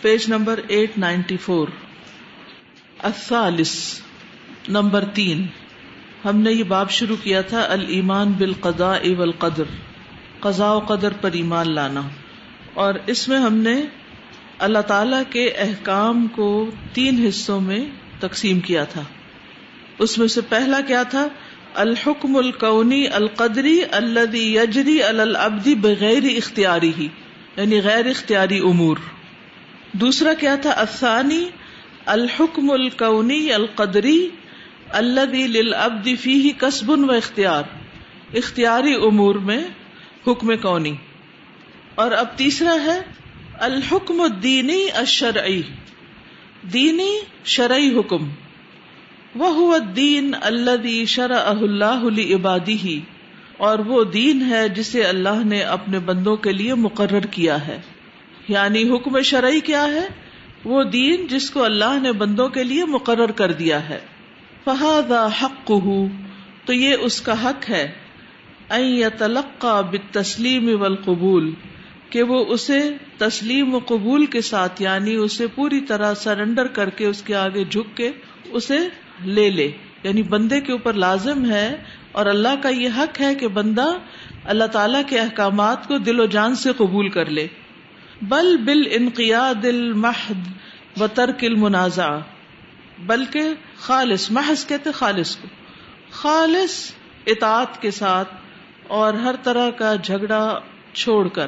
Page number eight ninety four. الثالث، number تین۔ ہم نے یہ باب شروع کیا تھا المان بالقضاء والقدر۔ قضاء و قدر پر ایمان لانا۔ اور اس میں ہم نے اللہ تعالی کے احکام کو تین حصوں میں تقسیم کیا تھا۔ اس میں سے پہلا کیا تھا؟ الحکم القونی القدری الدی یجری البدی بغیر اختیاری ہی یعنی غیر اختیاری امور۔ دوسرا کیا تھا؟ افسانی الحکم القونی القدری اللہ فی کسب و اختیار۔ اختیاری امور میں حکم کونی۔ اور اب تیسرا ہے، الحکم الدینی اشرعی دینی شرعی حکم۔ وہ دین اللہ شرع اللہ عبادی ہی اور وہ دین ہے جسے اللہ نے اپنے بندوں کے لیے مقرر کیا ہے۔ یعنی حکم شرعی کیا ہے؟ وہ دین جس کو اللہ نے بندوں کے لیے مقرر کر دیا ہے۔ فہاد حق تو یہ اس کا حق ہے۔ تلقا تسلیم و کہ وہ اسے تسلیم و قبول کے ساتھ یعنی اسے پوری طرح سرنڈر کر کے اس کے آگے جھک کے اسے لے لے۔ یعنی بندے کے اوپر لازم ہے، اور اللہ کا یہ حق ہے کہ بندہ اللہ تعالی کے احکامات کو دل و جان سے قبول کر لے۔ بل بل انقیاد المحد و ترک المنازع، بلکہ خالص، محض کہتے خالص کو۔ خالص اطاعت کے ساتھ اور ہر طرح کا جھگڑا چھوڑ کر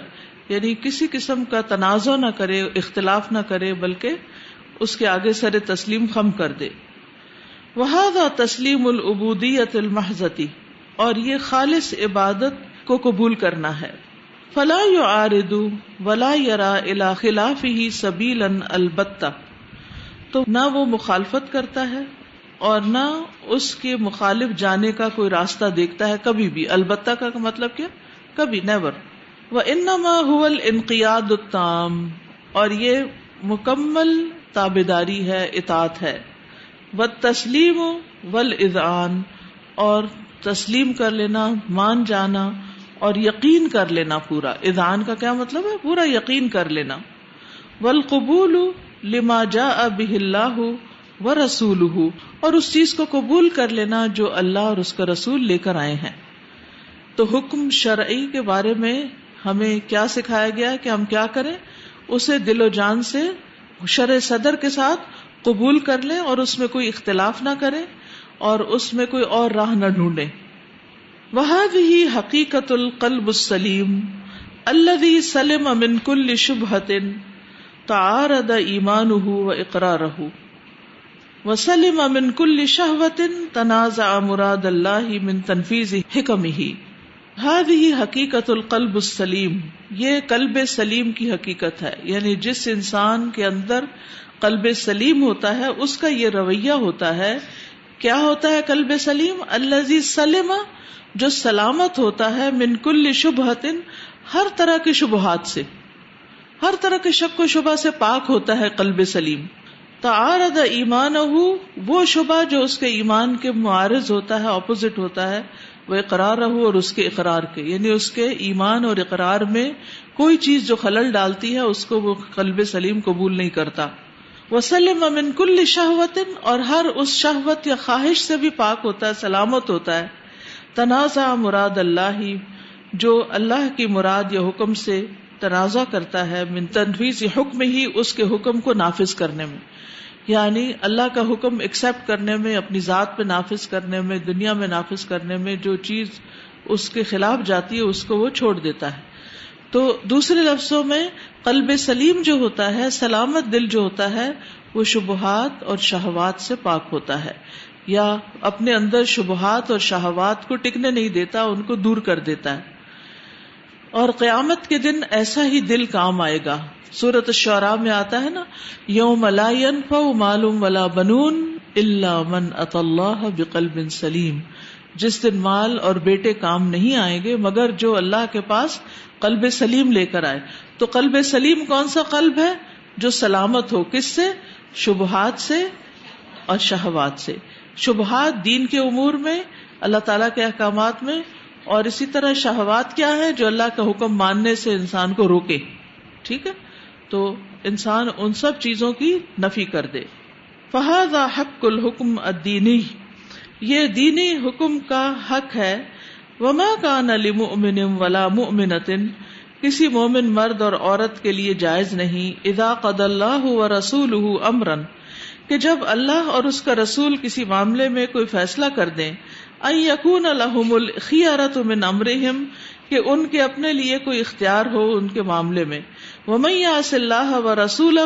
یعنی کسی قسم کا تنازع نہ کرے، اختلاف نہ کرے، بلکہ اس کے آگے سر تسلیم خم کر دے۔ وہ تسلیم العبودیت المحضتی، اور یہ خالص عبادت کو قبول کرنا ہے۔ فلا یو آردو ولا یرا الا خلاف ہی سبیل البتہ۔ تو نہ وہ مخالفت کرتا ہے اور نہ اس کے مخالف جانے کا کوئی راستہ دیکھتا ہے کبھی بھی۔ البتہ کا مطلب کیا؟ کبھی نیور وہ انما حول انقیاد التام۔ اور یہ مکمل تابے داری ہے اطاط ہے۔ وہ تسلیم ول اور تسلیم کر لینا، مان جانا۔ اور یقین کر لینا پورا۔ ادان کا کیا مطلب ہے؟ پورا یقین کر لینا۔ ول قبول لما جا اب اللہ و رسول اور اس چیز کو قبول کر لینا جو اللہ اور اس کا رسول لے کر آئے ہیں۔ تو حکم شرعی کے بارے میں ہمیں کیا سکھایا گیا کہ ہم کیا کریں؟ اسے دل و جان سے شرع صدر کے ساتھ قبول کر لیں اور اس میں کوئی اختلاف نہ کریں اور اس میں کوئی اور راہ نہ ڈھونڈے وہ بھی حقیقت القلب السلیم اللہ سلم امن کل شبہ تعارد ایمان و اقرار وسلم امن کل شہوت تنازع مراد اللہ من تنفیز حکم ہی ہاد حقیقت القلب السلیم یہ کلب سلیم کی حقیقت ہے. یعنی جس انسان کے اندر قلب سلیم ہوتا ہے، اس کا یہ رویہ ہوتا ہے، کیا ہوتا ہے کلب سلیم؟ اللہ سلم جو سلامت ہوتا ہے من کل شبہتن، ہر طرح کے شبہات سے۔ ہر طرح کے شک و شبہ سے پاک ہوتا ہے قلب سلیم۔ تعارض ایمان وہ شبہ جو اس کے ایمان کے معارض ہوتا ہے اپوزٹ ہوتا ہے، وہ اقرار رہو اور اس کے اقرار کے۔ یعنی اس کے ایمان اور اقرار میں کوئی چیز جو خلل ڈالتی ہے، اس کو وہ قلب سلیم قبول نہیں کرتا۔ وسلم امن کل شہوتن، اور ہر اس شہوت یا خواہش سے بھی پاک ہوتا ہے، سلامت ہوتا ہے۔ تنازع مراد اللہ ہی، جو اللہ کی مراد یا حکم سے تنازع کرتا ہے، من تنفیز حکم ہی اس کے حکم کو نافذ کرنے میں۔ یعنی اللہ کا حکم ایکسپٹ کرنے میں، اپنی ذات پہ نافذ کرنے میں، دنیا میں نافذ کرنے میں جو چیز اس کے خلاف جاتی ہے، اس کو وہ چھوڑ دیتا ہے۔ تو دوسرے لفظوں میں، قلب سلیم جو ہوتا ہے، سلامت دل جو ہوتا ہے، وہ شبہات اور شہوات سے پاک ہوتا ہے۔ یا اپنے اندر شبہات اور شہوات کو ٹکنے نہیں دیتا، ان کو دور کر دیتا ہے۔ اور قیامت کے دن ایسا ہی دل کام آئے گا۔ سورت شعراء میں آتا ہے نا، یوم لا ينفع معلوم ولا بنون الا من ات اللہ بقلب سلیم۔ جس دن مال اور بیٹے کام نہیں آئیں گے، مگر جو اللہ کے پاس قلب سلیم لے کر آئے۔ تو قلب سلیم کون سا قلب ہے؟ جو سلامت ہو کس سے؟ شبہات سے اور شہوات سے۔ شبہات دین کے امور میں، اللہ تعالیٰ کے احکامات میں، اور اسی طرح شہوات کیا ہے جو اللہ کا حکم ماننے سے انسان کو روکے۔ ٹھیک ہے؟ تو انسان ان سب چیزوں کی نفی کر دے۔ فہد حق الحکم الدینی یہ دینی حکم کا حق ہے۔ وما کا نلی ولا مؤمنتن کسی مومن مرد اور عورت کے لیے جائز نہیں۔ اذا قد اللہ و رسول امرن کہ جب اللہ اور اس کا رسول کسی معاملے میں کوئی فیصلہ کر دیں یقون الحم الخیارت من امرہم، کہ ان کے اپنے لیے کوئی اختیار ہو ان کے معاملے میں۔ وہ اللہ و رسول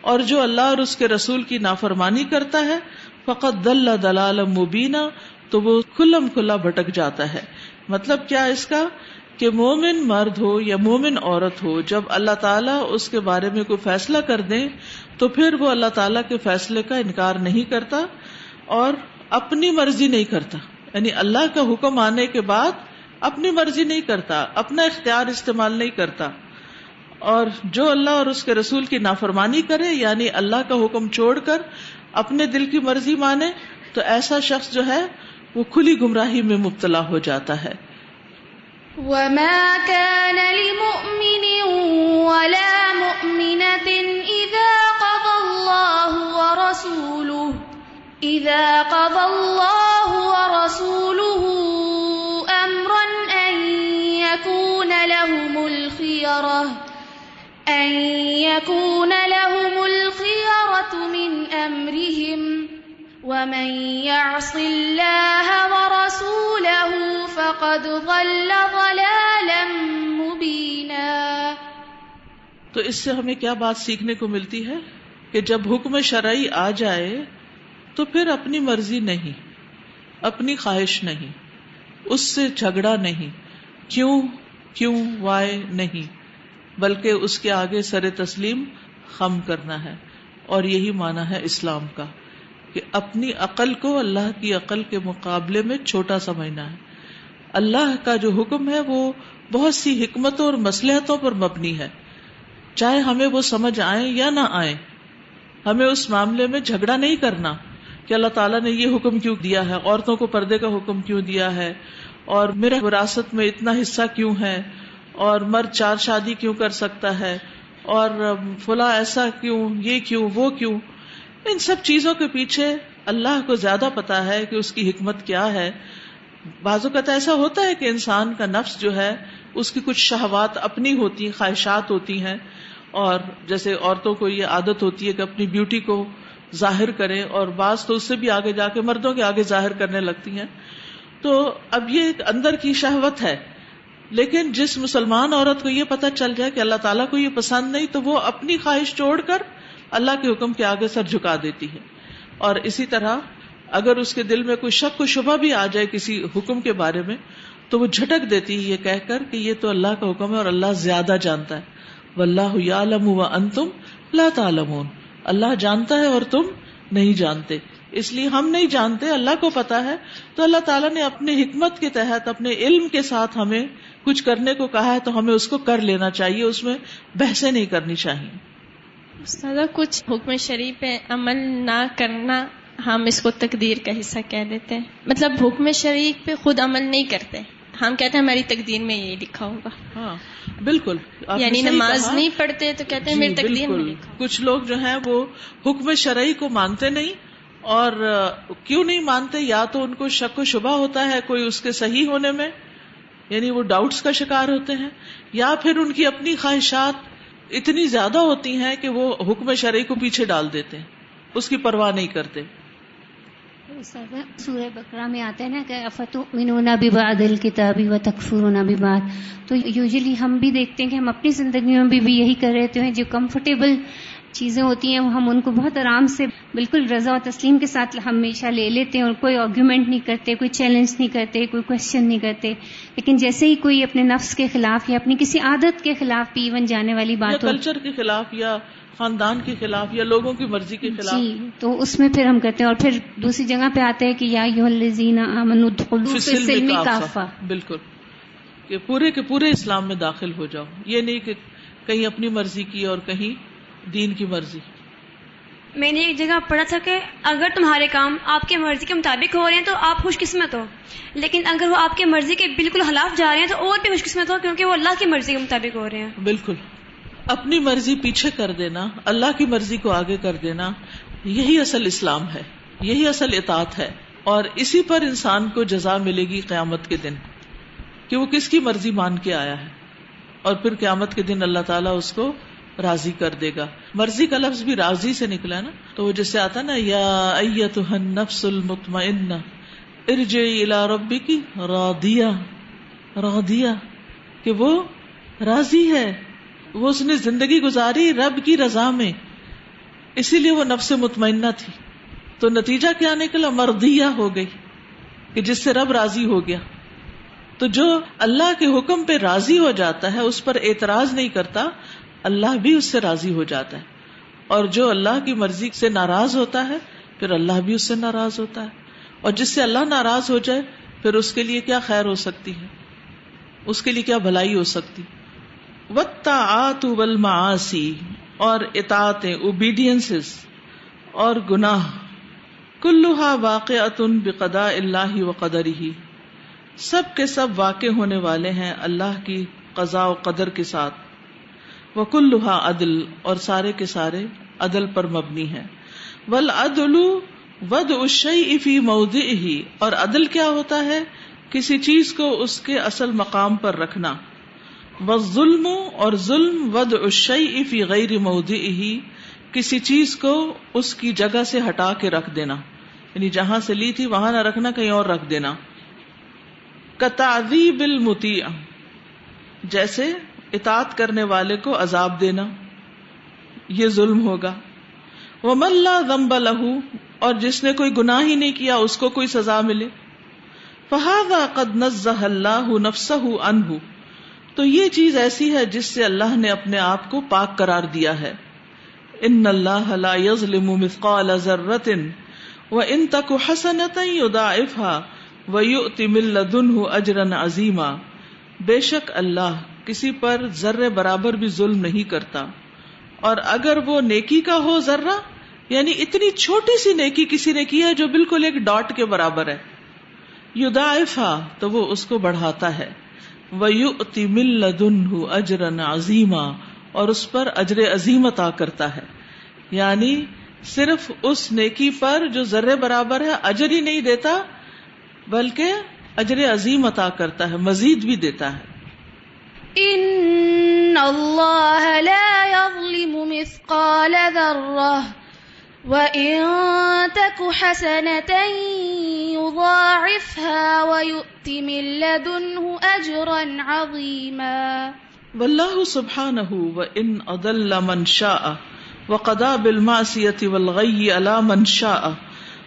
اور جو اللہ اور اس کے رسول کی نافرمانی کرتا ہے فقط دل دلال مبینہ تو وہ کھلم کھلا بھٹک جاتا ہے۔ مطلب کیا اس کا؟ کہ مومن مرد ہو یا مومن عورت ہو، جب اللہ تعالیٰ اس کے بارے میں کوئی فیصلہ کر دیں تو پھر وہ اللہ تعالیٰ کے فیصلے کا انکار نہیں کرتا اور اپنی مرضی نہیں کرتا۔ یعنی اللہ کا حکم آنے کے بعد اپنی مرضی نہیں کرتا، اپنا اختیار استعمال نہیں کرتا۔ اور جو اللہ اور اس کے رسول کی نافرمانی کرے یعنی اللہ کا حکم چھوڑ کر اپنے دل کی مرضی مانے، تو ایسا شخص جو ہے، وہ کھلی گمراہی میں مبتلا ہو جاتا ہے۔ وما كان لمؤمن ولا مؤمنة إذا إذا قضى الله ورسوله أمرا أن يكون لهم الخيرة، أن يكون لهم الخيرة من أمرهم، ومن يعص الله ورسوله فقد ضل ضلالا مبينا۔ تو اس سے ہمیں کیا بات سیکھنے کو ملتی ہے کہ جب حکم شرعی آ جائے تو پھر اپنی مرضی نہیں، اپنی خواہش نہیں، اس سے جھگڑا نہیں، کیوں کیوں، وائے نہیں، بلکہ اس کے آگے سر تسلیم خم کرنا ہے۔ اور یہی مانا ہے اسلام کا، کہ اپنی عقل کو اللہ کی عقل کے مقابلے میں چھوٹا سمجھنا ہے۔ اللہ کا جو حکم ہے وہ بہت سی حکمتوں اور مسلحتوں پر مبنی ہے۔ چاہے ہمیں وہ سمجھ آئے یا نہ آئے ہمیں اس معاملے میں جھگڑا نہیں کرنا۔ کہ اللہ تعالیٰ نے یہ حکم کیوں دیا ہے؟ عورتوں کو پردے کا حکم کیوں دیا ہے؟ اور میرے وراثت میں اتنا حصہ کیوں ہے؟ اور مرد چار شادی کیوں کر سکتا ہے؟ اور فلاں ایسا کیوں؟ یہ کیوں؟ وہ کیوں؟ ان سب چیزوں کے پیچھے اللہ کو زیادہ پتا ہے کہ اس کی حکمت کیا ہے۔ بعض اوقات ایسا ہوتا ہے کہ انسان کا نفس جو ہے، اس کی کچھ شہوات اپنی ہوتی، خواہشات ہوتی ہیں۔ اور جیسے عورتوں کو یہ عادت ہوتی ہے کہ اپنی بیوٹی کو ظاہر کرے اور بعض تو اس سے بھی آگے جا کے مردوں کے آگے ظاہر کرنے لگتی ہیں۔ تو اب یہ ایک اندر کی شہوت ہے۔ لیکن جس مسلمان عورت کو یہ پتہ چل جائے کہ اللہ تعالیٰ کو یہ پسند نہیں، تو وہ اپنی خواہش چھوڑ کر اللہ کے حکم کے آگے سر جھکا دیتی ہے۔ اور اسی طرح اگر اس کے دل میں کوئی شک و شبہ بھی آ جائے کسی حکم کے بارے میں، تو وہ جھٹک دیتی ہے یہ کہہ کر کہ یہ تو اللہ کا حکم ہے اور اللہ زیادہ جانتا ہے۔ اللہ یعلم و انتم لا تعلمون۔ اللہ جانتا ہے اور تم نہیں جانتے۔ اس لیے ہم نہیں جانتے، اللہ کو پتا ہے۔ تو اللہ تعالیٰ نے اپنے حکمت کے تحت، اپنے علم کے ساتھ ہمیں کچھ کرنے کو کہا ہے تو ہمیں اس کو کر لینا چاہیے، اس میں بحثیں نہیں کرنی چاہیے۔ کچھ حکم شریف پہ عمل نہ کرنا ہم اس کو تقدیر کا حصہ کہہ دیتے۔ ہیں مطلب حکم شریف پہ خود عمل نہیں کرتے۔ ہم کہتے ہیں ہماری تقدیر میں یہی لکھا ہوگا۔ ہاں بالکل۔ یعنی نماز نہیں پڑھتے تو کہتے ہیں میری جی، تقدیر میں کچھ لوگ جو ہیں وہ حکم شرعی کو مانتے نہیں اور کیوں نہیں مانتے؟ یا تو ان کو شک و شبہ ہوتا ہے کوئی اس کے صحیح ہونے میں یعنی وہ ڈاؤٹس کا شکار ہوتے ہیں یا پھر ان کی اپنی خواہشات اتنی زیادہ ہوتی ہیں کہ وہ حکم شرعی کو پیچھے ڈال دیتے ہیں اس کی پرواہ نہیں کرتے۔ سورہ بکرا میں آتا ہے نا کہ افت ببعد الکتابی و تکفرون ببعد تو یوزلی ہم بھی دیکھتے ہیں کہ ہم اپنی زندگی میں بھی, بھی یہی کر رہے ہیں جو کمفرٹیبل چیزیں ہوتی ہیں ہم ان کو بہت آرام سے بالکل رضا و تسلیم کے ساتھ ہمیشہ لے لیتے ہیں اور کوئی آرگیومنٹ نہیں کرتے کوئی چیلنج نہیں کرتے کوئی کوشچن نہیں کرتے۔ لیکن جیسے ہی کوئی اپنے نفس کے خلاف یا اپنی کسی عادت کے خلاف بھی ایون جانے والی بات ہو کلچر کے خلاف یا خاندان کے خلاف یا لوگوں کی مرضی کے خلاف؟ جی تو اس میں پھر ہم کرتے ہیں اور پھر دوسری جگہ پہ آتے ہیں کہ یا کافہ۔ بالکل۔ کہ پورے کے پورے اسلام میں داخل ہو جاؤ۔ یہ نہیں کہ کہیں اپنی مرضی کی اور کہیں دین کی مرضی۔ میں نے ایک جگہ پڑھا تھا کہ اگر تمہارے کام آپ کی مرضی کے مطابق ہو رہے ہیں تو آپ خوش قسمت ہو۔ لیکن اگر وہ آپ کی مرضی کے بالکل خلاف جا رہے ہیں تو اور بھی خوش قسمت ہو کیونکہ وہ اللہ کی مرضی کے مطابق ہو رہے ہیں۔ بالکل۔ اپنی مرضی پیچھے کر دینا، اللہ کی مرضی کو آگے کر دینا، یہی اصل اسلام ہے، یہی اصل اطاعت ہے، اور اسی پر انسان کو جزا ملے گی قیامت کے دن، کہ وہ کس کی مرضی مان کے آیا ہے، اور پھر قیامت کے دن اللہ تعالیٰ اس کو راضی کر دے گا۔ مرضی کا لفظ بھی راضی سے نکلا نا، تو وہ جیسے آتا نا، یا ایتها النفس المطمئنہ، ارجعی الی ربک راضیہ راضیہ، کہ وہ راضی ہے۔ وہ اس نے زندگی گزاری رب کی رضا میں۔ اسی لیے وہ نفس مطمئنہ تھی۔ تو نتیجہ کیا نکلا؟ مردیا ہو گئی، کہ جس سے رب راضی ہو گیا۔ تو جو اللہ کے حکم پہ راضی ہو جاتا ہے، اس پر اعتراض نہیں کرتا، اللہ بھی اس سے راضی ہو جاتا ہے۔ اور جو اللہ کی مرضی سے ناراض ہوتا ہے، پھر اللہ بھی اس سے ناراض ہوتا ہے۔ اور جس سے اللہ ناراض ہو جائے، پھر اس کے لیے کیا خیر ہو سکتی ہے؟ اس کے لیے کیا بھلائی ہو سکتی؟ وطاعت والمعاصی اور اطاعتیں اوبیڈینس اور گناہ۔ کلوہا واقعات بقضاء اللہ و قدر ہی سب کے سب واقع ہونے والے ہیں اللہ کی قضاء و قدر کے ساتھ۔ وہ کلوہا عدل، اور سارے کے سارے عدل پر مبنی ہے ول عدل ود اشئی فی مود ہی اور عدل کیا ہوتا ہے؟ کسی چیز کو اس کے اصل مقام پر رکھنا۔ و ظلم اور ظلم ود اشئی فی غیر مود ہی کسی چیز کو اس کی جگہ سے ہٹا کے رکھ دینا۔ یعنی جہاں سے لی تھی وہاں نہ رکھنا، کہیں اور رکھ دینا۔ کتعذیب المطیع جیسے اطاعت کرنے والے کو عذاب دینا، یہ ظلم ہوگا۔ وہ ملا ذنب لہو اور جس نے کوئی گناہ ہی نہیں کیا، اس کو کوئی سزا ملے۔ فہذا قد نزہ اللہ نفسہ عنہ تو یہ چیز ایسی ہے جس سے اللہ نے اپنے آپ کو پاک قرار دیا ہے۔ ان اللہ لا یظلم مثقال ذرۃ وان تک حسنۃ یضاعفها ویؤت من لدنه اجرا عظیما۔ بے شک اللہ کسی پر ذرے برابر بھی ظلم نہیں کرتا۔ اور اگر وہ نیکی کا ہو ذرہ یعنی اتنی چھوٹی سی نیکی کسی نے کی ہے جو بالکل ایک ڈاٹ کے برابر ہے۔ یدائفا تو وہ اس کو بڑھاتا ہے۔ وَيُؤْتِ مِن لَدُنْهُ أَجْرًا عَظِيمًا اور اس پر اجر عظیم عطا کرتا ہے۔ یعنی صرف اس نیکی پر جو ذرے برابر ہے، اجر ہی نہیں دیتا، بلکہ اجر عظیم عطا کرتا ہے، مزید بھی دیتا ہے۔ ان اللہ لا يظلم مثقال ذرة وإن تك حسنة يضاعفها ويؤت من لدنه أجرا عظيما واللہ سبحانہ وان اضل من شاء وقضى بالمعصية والغي على من شاء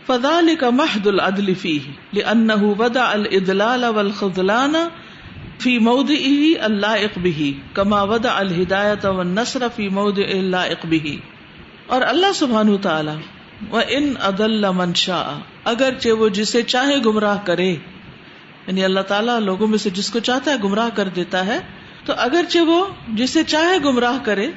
فذلك محض العدل فيه لأنه بدأ الإضلال والخذلان في موضعه اللائق به كما بدأ الهداية والنصر في موضع اللائق به اور اللہ سبحانہ تعالی و ان اضل من شاء، اگرچہ وہ جسے چاہے گمراہ کرے۔ یعنی اللہ تعالیٰ لوگوں میں سے جس کو چاہتا ہے گمراہ کر دیتا ہے، تو اگرچہ وہ جسے چاہے گمراہ کرے،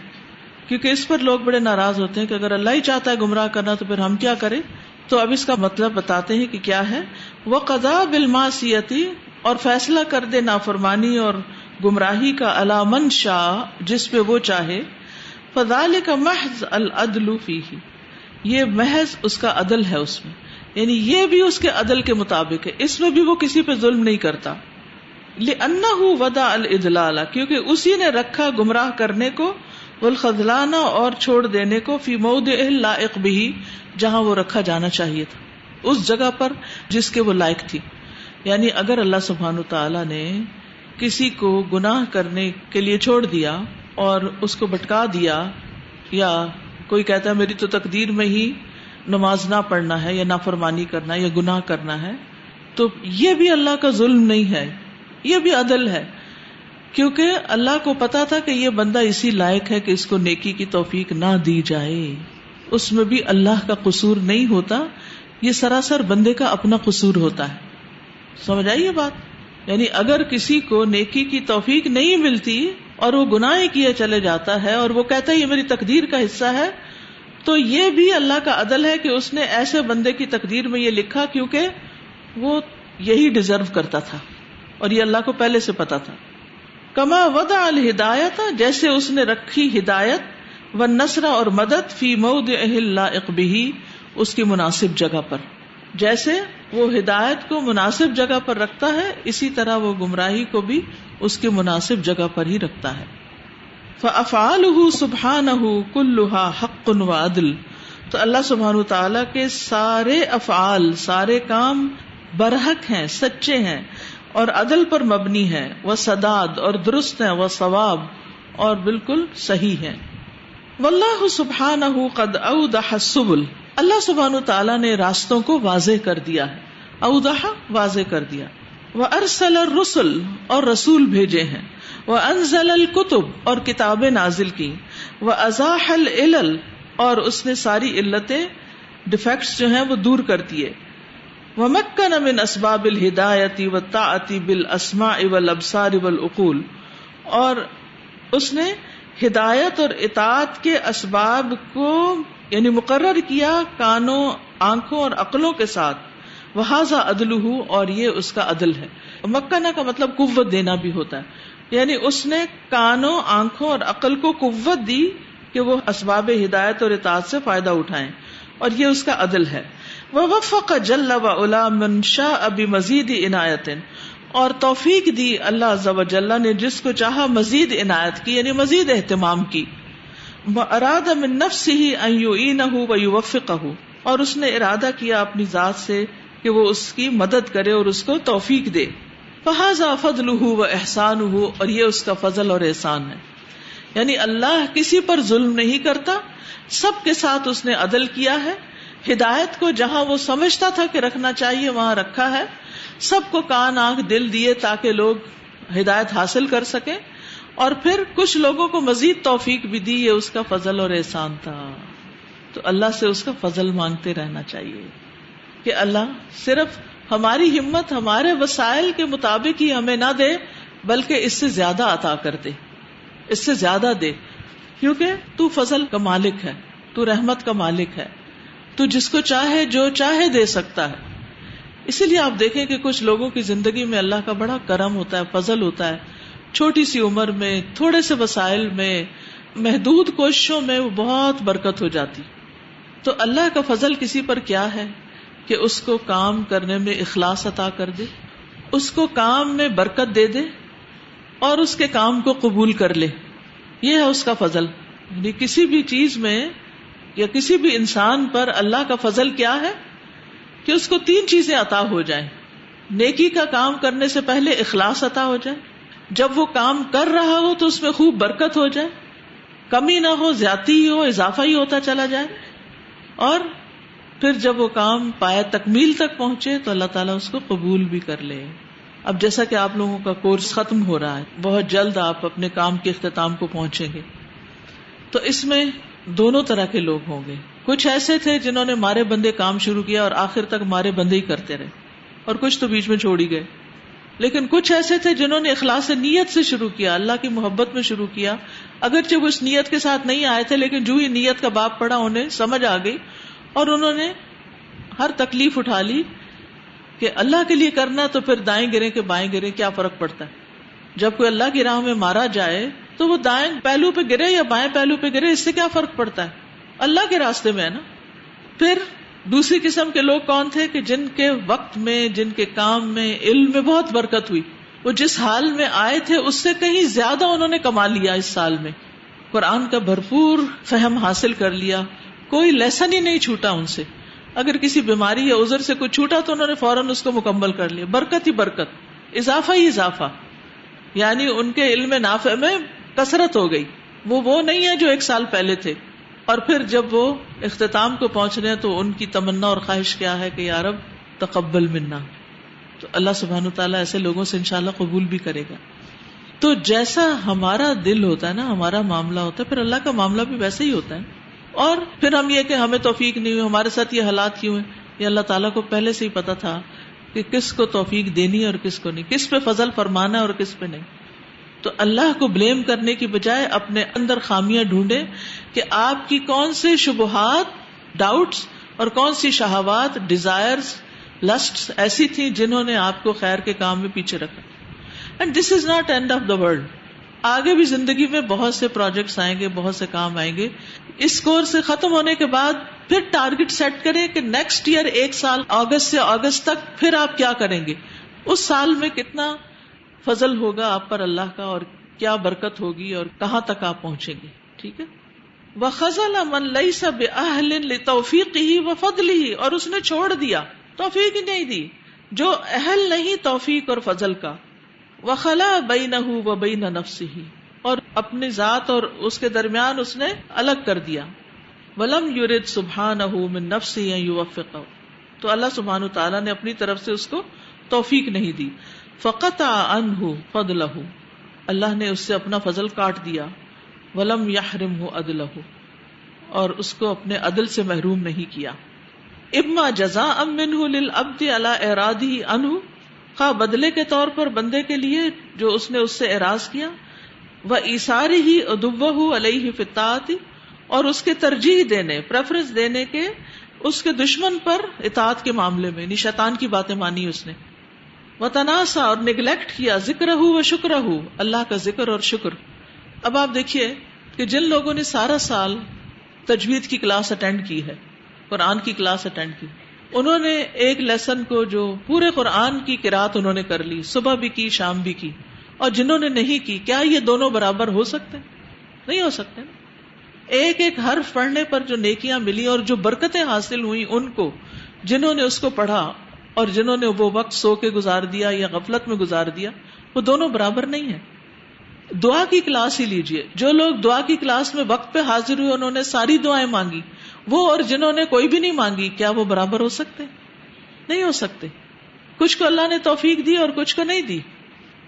کیونکہ اس پر لوگ بڑے ناراض ہوتے ہیں کہ اگر اللہ ہی چاہتا ہے گمراہ کرنا، تو پھر ہم کیا کریں؟ تو اب اس کا مطلب بتاتے ہیں کہ کیا ہے۔ وہ قدا بالماسیتی اور فیصلہ کر دے نافرمانی اور گمراہی کا علامن شاہ جس پہ وہ چاہے۔ فضال کا محض العدل فی یہ محض اس کا عدل ہے اس میں۔ یعنی یہ بھی اس کے عدل کے مطابق ہے۔ اس میں بھی وہ کسی پہ ظلم نہیں کرتا۔ لنا ودا الدلال کیونکہ اسی نے رکھا گمراہ کرنے کو الخلانا اور چھوڑ دینے کو، فی مود لائق بھی جہاں وہ رکھا جانا چاہیے تھا۔ اس جگہ پر جس کے وہ لائق تھی۔ یعنی اگر اللہ سبحان تعالی نے کسی کو گناہ کرنے کے لیے چھوڑ دیا اور اس کو بٹکا دیا یا کوئی کہتا ہے میری تو تقدیر میں ہی نماز نہ پڑھنا ہے یا نافرمانی کرنا ہے یا گناہ کرنا ہے، تو یہ بھی اللہ کا ظلم نہیں ہے، یہ بھی عدل ہے۔ کیونکہ اللہ کو پتا تھا کہ یہ بندہ اسی لائق ہے کہ اس کو نیکی کی توفیق نہ دی جائے۔ اس میں بھی اللہ کا قصور نہیں ہوتا، یہ سراسر بندے کا اپنا قصور ہوتا ہے۔ سمجھ آئیے بات؟ یعنی اگر کسی کو نیکی کی توفیق نہیں ملتی اور وہ گناہ کیے چلے جاتا ہے اور وہ کہتا ہے یہ میری تقدیر کا حصہ ہے، تو یہ بھی اللہ کا عدل ہے کہ اس نے ایسے بندے کی تقدیر میں یہ لکھا کیونکہ وہ یہی ڈیزرو کرتا تھا اور یہ اللہ کو پہلے سے پتا تھا۔ کما ودا الہدایت، جیسے اس نے رکھی ہدایت و نسر اور مدد، فی مود اقبی اس کی مناسب جگہ پر۔ جیسے وہ ہدایت کو مناسب جگہ پر رکھتا ہے، اسی طرح وہ گمراہی کو بھی اس کی مناسب جگہ پر ہی رکھتا ہے۔ افعال سبحان کلحا حق و عدل تو اللہ سبحان تعالی کے سارے افعال، سارے کام برحق ہیں، سچے ہیں اور عدل پر مبنی ہے وہ سداد اور درست ہے وہ ثواب اور بالکل صحیح ہے واللہ سبحان قد اودح السبل۔ اللہ سبحان تعالیٰ نے راستوں کو واضح کر دیا ہے۔ اودہ واضح کر دیا۔ وہ ارسل رسول اور رسول بھیجے ہیں۔ وہ انزل الکتب اور کتابیں نازل کی۔ وہ ازاح العلل اور اس نے ساری علتیں ڈیفیکٹس جو ہیں، وہ دور کر دیے۔ وہ مکن امن اسباب الہدایتی و تعتی بل اسما ابل ابسار ابل اقول اور اس نے ہدایت اور اطاعت کے اسباب کو یعنی مقرر کیا کانوں، آنکھوں اور عقلوں کے ساتھ۔ وہذا عدل اور یہ اس کا عدل ہے۔ مکنا کا مطلب قوت دینا بھی ہوتا ہے۔ یعنی اس نے کانوں، آنکھوں اور عقل کو قوت دی کہ وہ اسباب ہدایت اور اطاعت سے فائدہ اٹھائیں۔ اور یہ اس کا عدل ہے۔ وہ وفق جل و الا منشا ابھی مزید عنایت اور توفیق دی اللہ ضب جل نے جس کو چاہا مزید عنایت کی یعنی مزید اہتمام کی۔ اراد من نفس ہی وفق اور اس نے ارادہ کیا اپنی ذات سے کہ وہ اس کی مدد کرے اور اس کو توفیق دے۔ فہذا فضل ہو و احسان ہو اور یہ اس کا فضل اور احسان ہے۔ یعنی اللہ کسی پر ظلم نہیں کرتا، سب کے ساتھ اس نے عدل کیا ہے۔ ہدایت کو جہاں وہ سمجھتا تھا کہ رکھنا چاہیے، وہاں رکھا ہے۔ سب کو کان آنکھ دل دیے تاکہ لوگ ہدایت حاصل کر سکیں۔ اور پھر کچھ لوگوں کو مزید توفیق بھی دی، یہ اس کا فضل اور احسان تھا۔ تو اللہ سے اس کا فضل مانگتے رہنا چاہیے۔ کہ اللہ صرف ہماری ہمت، ہمارے وسائل کے مطابق ہی ہمیں نہ دے، بلکہ اس سے زیادہ عطا کر دے، اس سے زیادہ دے۔ کیونکہ تو فضل کا مالک ہے، تو رحمت کا مالک ہے، تو جس کو چاہے جو چاہے دے سکتا ہے۔ اسی لیے آپ دیکھیں کہ کچھ لوگوں کی زندگی میں اللہ کا بڑا کرم ہوتا ہے، فضل ہوتا ہے۔ چھوٹی سی عمر میں، تھوڑے سے وسائل میں، محدود کوششوں میں وہ بہت برکت ہو جاتی۔ تو اللہ کا فضل کسی پر کیا ہے؟ کہ اس کو کام کرنے میں اخلاص عطا کر دے، اس کو کام میں برکت دے دے اور اس کے کام کو قبول کر لے۔ یہ ہے اس کا فضل۔ یعنی کسی بھی چیز میں یا کسی بھی انسان پر اللہ کا فضل کیا ہے؟ کہ اس کو تین چیزیں عطا ہو جائیں۔ نیکی کا کام کرنے سے پہلے اخلاص عطا ہو جائے۔ جب وہ کام کر رہا ہو تو اس میں خوب برکت ہو جائے۔ کمی نہ ہو، زیادتی ہی ہو، اضافہ ہی ہوتا چلا جائے۔ اور پھر جب وہ کام پایا تکمیل تک پہنچے تو اللہ تعالیٰ اس کو قبول بھی کر لے۔ اب جیسا کہ آپ لوگوں کا کورس ختم ہو رہا ہے، بہت جلد آپ اپنے کام کے اختتام کو پہنچیں گے۔ تو اس میں دونوں طرح کے لوگ ہوں گے۔ کچھ ایسے تھے جنہوں نے مارے بندے کام شروع کیا اور آخر تک مارے بندے ہی کرتے رہے اور کچھ تو بیچ میں چھوڑی گئے۔ لیکن کچھ ایسے تھے جنہوں نے اخلاص نیت سے شروع کیا، اللہ کی محبت میں شروع کیا۔ اگرچہ وہ اس نیت کے ساتھ نہیں آئے تھے، لیکن جو ہی نیت کا باپ پڑا، انہیں سمجھ آ گئی۔ اور انہوں نے ہر تکلیف اٹھا لی کہ اللہ کے لیے کرنا تو پھر دائیں گرے کہ بائیں گرے کیا فرق پڑتا ہے؟ جب کوئی اللہ کی راہ میں مارا جائے تو وہ دائیں پہلو پہ گرے یا بائیں پہلو پہ گرے، اس سے کیا فرق پڑتا ہے؟ اللہ کے راستے میں ہے نا؟ پھر دوسری قسم کے لوگ کون تھے کہ جن کے وقت میں، جن کے کام میں علم میں بہت برکت ہوئی۔ وہ جس حال میں آئے تھے، اس سے کہیں زیادہ انہوں نے کما لیا اس سال میں۔ قرآن کا بھرپور فہم حاصل کر لیا۔ کوئی لیسن ہی نہیں چھوٹا ان سے۔ اگر کسی بیماری یا ازر سے کوئی چھوٹا تو انہوں نے فوراً اس کو مکمل کر لیا۔ برکت ہی برکت، اضافہ ہی اضافہ۔ یعنی ان کے علم نافع میں کثرت ہو گئی۔ وہ وہ نہیں ہے جو ایک سال پہلے تھے۔ اور پھر جب وہ اختتام کو پہنچ رہے ہیں تو ان کی تمنا اور خواہش کیا ہے کہ یارب تقبل منا۔ تو اللہ سبحان تعالیٰ ایسے لوگوں سے انشاءاللہ قبول بھی کرے گا۔ تو جیسا ہمارا دل ہوتا ہے نا، ہمارا معاملہ ہوتا ہے، پھر اللہ کا معاملہ بھی ویسے ہی ہوتا ہے۔ اور پھر ہم یہ کہ ہمیں توفیق نہیں ہوئی، ہمارے ساتھ یہ حالات کیوں ہیں؟ یہ اللہ تعالیٰ کو پہلے سے ہی پتا تھا کہ کس کو توفیق دینی ہے اور کس کو نہیں، کس پہ فضل فرمانا ہے اور کس پہ نہیں۔ تو اللہ کو بلیم کرنے کی بجائے اپنے اندر خامیاں ڈھونڈے کہ آپ کی کون سے شبہات ڈاؤٹس اور کون سی شہوات ڈیزائر لسٹ ایسی تھی جنہوں نے آپ کو خیر کے کام میں پیچھے رکھا۔ And this is not end of the world آگے بھی زندگی میں بہت سے پروجیکٹس آئیں گے، بہت سے کام آئیں گے۔ اس کورس سے ختم ہونے کے بعد پھر ٹارگیٹ سیٹ کریں کہ نیکسٹ ایئر ایک سال اگست سے اگست تک پھر آپ کیا کریں گے؟ اس سال میں کتنا فضل ہوگا آپ پر اللہ کا اور کیا برکت ہوگی اور کہاں تک آپ پہنچیں گے؟ ٹھیک ہے؟ وہ خزل من لئی سب اہل توفیق ہی و فضل ہی اور اس نے چھوڑ دیا، توفیق ہی نہیں دی۔ جو اہل نہیں توفیق اور فضل کا وہ خلا بئی نہ ہو بئی نفس ہی اور اپنی ذات اور اس کے درمیان اس نے الگ کر دیا۔ ولم یورد سبحان نفس تو اللہ سبحان تعالیٰ نے اپنی طرف سے اس کو توفیق نہیں دی۔ فقط ان فضل اللہ نے اس سے اپنا فضل کاٹ دیا۔ ولم یحرم ہو عدل اور اس کو اپنے عدل سے محروم نہیں کیا۔ ابما جزا ام من ابد اللہ ارادی انہ خواہ بدلے کے طور پر بندے کے لیے جو اس نے اس سے اعراض کیا، وہ ایساری ہی ادب علیہ فطاط اور اس کے ترجیح دینے پریفرنس دینے کے اس کے دشمن پر اطاعت کے معاملے میں یعنی شیطان کی باتیں مانی اس نے۔ وہ تناسا اور نگلیکٹ کیا ذکر ہو و شکر ہو اللہ کا ذکر اور شکر۔ اب آپ دیکھیے کہ جن لوگوں نے سارا سال تجوید کی کلاس اٹینڈ کی ہے، قرآن کی کلاس اٹینڈ کی۔ انہوں نے ایک لیسن کو جو پورے قرآن کی کراط انہوں نے کر لی، صبح بھی کی، شام بھی کی۔ اور جنہوں نے نہیں کی، کیا یہ دونوں برابر ہو سکتے؟ نہیں ہو سکتے۔ ایک ایک حرف پڑھنے پر جو نیکیاں ملی اور جو برکتیں حاصل ہوئی ان کو، جنہوں نے اس کو پڑھا اور جنہوں نے وہ وقت سو کے گزار دیا یا غفلت میں گزار دیا، وہ دونوں برابر نہیں ہے دعا کی کلاس ہی لیجیے۔ جو لوگ دعا کی کلاس میں وقت پہ حاضر ہوئے، انہوں نے ساری دعائیں مانگی۔ وہ اور جنہوں نے کوئی بھی نہیں مانگی، کیا وہ برابر ہو سکتے؟ نہیں ہو سکتے۔ کچھ کو اللہ نے توفیق دی اور کچھ کو نہیں دی۔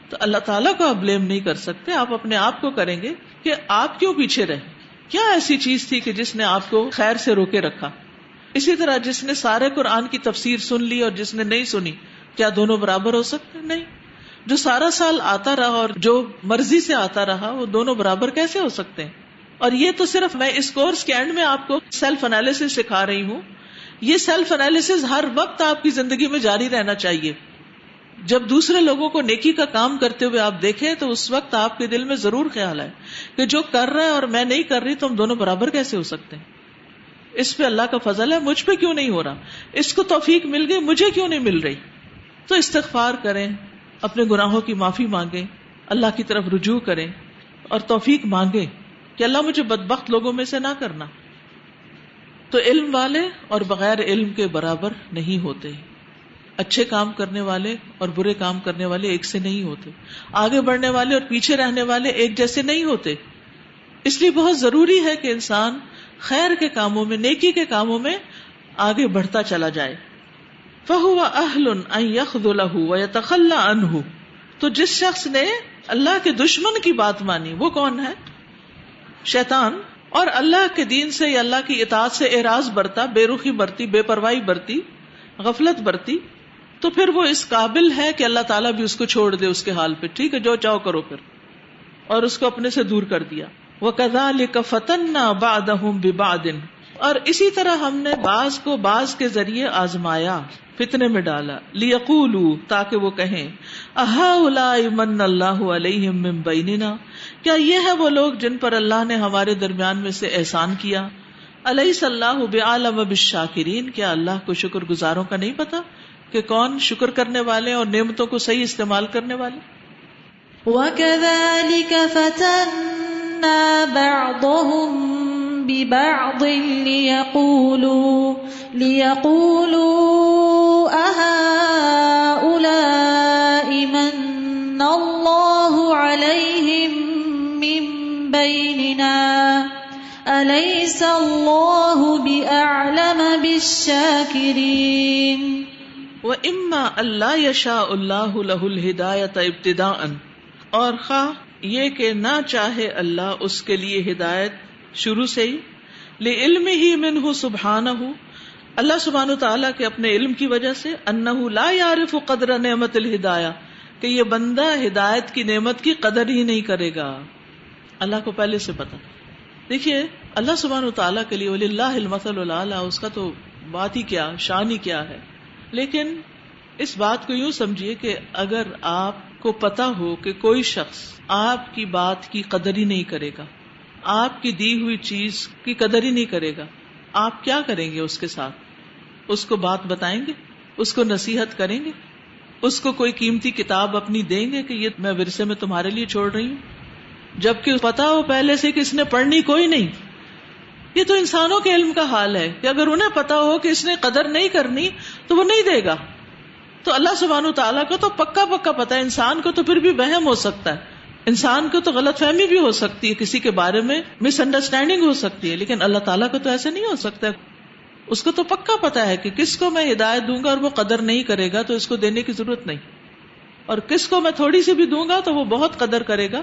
تو اللہ تعالیٰ کو آپ بلیم نہیں کر سکتے، آپ اپنے آپ کو کریں گے کہ آپ کیوں پیچھے رہے؟ کیا ایسی چیز تھی کہ جس نے آپ کو خیر سے روکے رکھا؟ اسی طرح جس نے سارے قرآن کی تفسیر سن لی اور جس نے نہیں سنی، کیا دونوں برابر ہو سکتے؟ نہیں۔ جو سارا سال آتا رہا اور جو مرضی سے آتا رہا، وہ دونوں برابر کیسے ہو سکتے ہیں؟ اور یہ تو صرف میں اس کورس کے اینڈ میں آپ کو سیلف انالیس سکھا رہی ہوں۔ یہ سیلف انالیس ہر وقت آپ کی زندگی میں جاری رہنا چاہیے۔ جب دوسرے لوگوں کو نیکی کا کام کرتے ہوئے آپ دیکھیں تو اس وقت آپ کے دل میں ضرور خیال ہے کہ جو کر رہا ہے اور میں نہیں کر رہی تو ہم دونوں برابر کیسے ہو سکتے ہیں؟ اس پہ اللہ کا فضل ہے، مجھ پہ کیوں نہیں ہو رہا؟ اس کو توفیق مل گئی، مجھے کیوں نہیں مل رہی؟ تو استغفار کریں، اپنے گناہوں کی معافی مانگیں، اللہ کی طرف رجوع کریں اور توفیق مانگیں۔ کہ اللہ مجھے بدبخت لوگوں میں سے نہ کرنا۔ تو علم والے اور بغیر علم کے برابر نہیں ہوتے۔ اچھے کام کرنے والے اور برے کام کرنے والے ایک سے نہیں ہوتے۔ آگے بڑھنے والے اور پیچھے رہنے والے ایک جیسے نہیں ہوتے۔ اس لیے بہت ضروری ہے کہ انسان خیر کے کاموں میں، نیکی کے کاموں میں آگے بڑھتا چلا جائے۔ فہو اہل یخد الح یا تخلا ان تو جس شخص نے اللہ کے دشمن کی بات مانی، وہ کون ہے؟ شیطان اور اللہ کے دین سے یا اللہ کی اطاعت سے اعراض برتا، بے رخی برتی، بے پرواہی برتی، غفلت برتی، تو پھر وہ اس قابل ہے کہ اللہ تعالیٰ بھی اس کو چھوڑ دے اس کے حال پہ۔ ٹھیک ہے، جو چاہو کرو پھر۔ اور اس کو اپنے سے دور کر دیا۔ وہ کدا فتن بادن اور اسی طرح ہم نے باز کو باز کے ذریعے آزمایا، فتنے میں ڈالا۔ لیقول تاکہ وہ کہیں احا من اللہ علیہ بیننا؟ کیا یہ ہے وہ لوگ جن پر اللہ نے ہمارے درمیان میں سے احسان کیا؟ علیہ صلاح بعالم بالشاکرین؟ کیا اللہ کو شکر گزاروں کا نہیں پتا کہ کون شکر کرنے والے اور نعمتوں کو صحیح استعمال کرنے والے؟ وَكَذَلِكَ فَتَنَّا بَعْضَهُمْ بِبَعْضٍ لِيَقُولُوا لِيَقُولُوا أَهَؤُلَاءِ مَنَّ اللَّهُ عَلَيْهِمْ مِنْ بَيْنِنَا؟ أَلَيْسَ اللَّهُ للشاكرين وہ اما اللہ یشا اللہ لہ الہدایت ابتدا اور خواہ یہ کہ نہ چاہے اللہ اس کے لیے ہدایت شروع سے ہی لے علم ہی من سبحان ہوں اللہ سبحان تعالیٰ کے اپنے علم کی وجہ سے انہ لا یارف قدر نعمت الہدایہ، کہ یہ بندہ ہدایت کی نعمت کی قدر ہی نہیں کرے گا۔ اللہ کو پہلے سے پتا دیکھیے، اللہ سبحان تعالیٰ کے لیے ولی اللہ المسل اللہ اس کا تو بات ہی کیا، شان ہی کیا ہے۔ لیکن اس بات کو یوں سمجھیے کہ اگر آپ کو پتا ہو کہ کوئی شخص آپ کی بات کی قدر ہی نہیں کرے گا آپ کی دی ہوئی چیز کی قدر ہی نہیں کرے گا۔ آپ کیا کریں گے اس کے ساتھ؟ اس کو بات بتائیں گے؟ اس کو نصیحت کریں گے؟ اس کو کوئی قیمتی کتاب اپنی دیں گے کہ یہ میں ورثے میں تمہارے لیے چھوڑ رہی ہوں؟ جبکہ پتا ہو پہلے سے کہ اس نے پڑھنی کوئی نہیں۔ یہ تو انسانوں کے علم کا حال ہے کہ اگر انہیں پتا ہو کہ اس نے قدر نہیں کرنی تو وہ نہیں دے گا۔ تو اللہ سبحانہ تعالیٰ کو تو پکا پکا پتا ہے، انسان کو تو پھر بھی وہم ہو سکتا ہے۔ انسان کو تو غلط فہمی بھی ہو سکتی ہے، کسی کے بارے میں مس انڈرسٹینڈنگ ہو سکتی ہے، لیکن اللہ تعالیٰ کو تو ایسے نہیں ہو سکتا۔ اس کو تو پکا پتا ہے کہ کس کو میں ہدایت دوں گا اور وہ قدر نہیں کرے گا، تو اس کو دینے کی ضرورت نہیں۔ اور کس کو میں تھوڑی سی بھی دوں گا، تو وہ بہت قدر کرے گا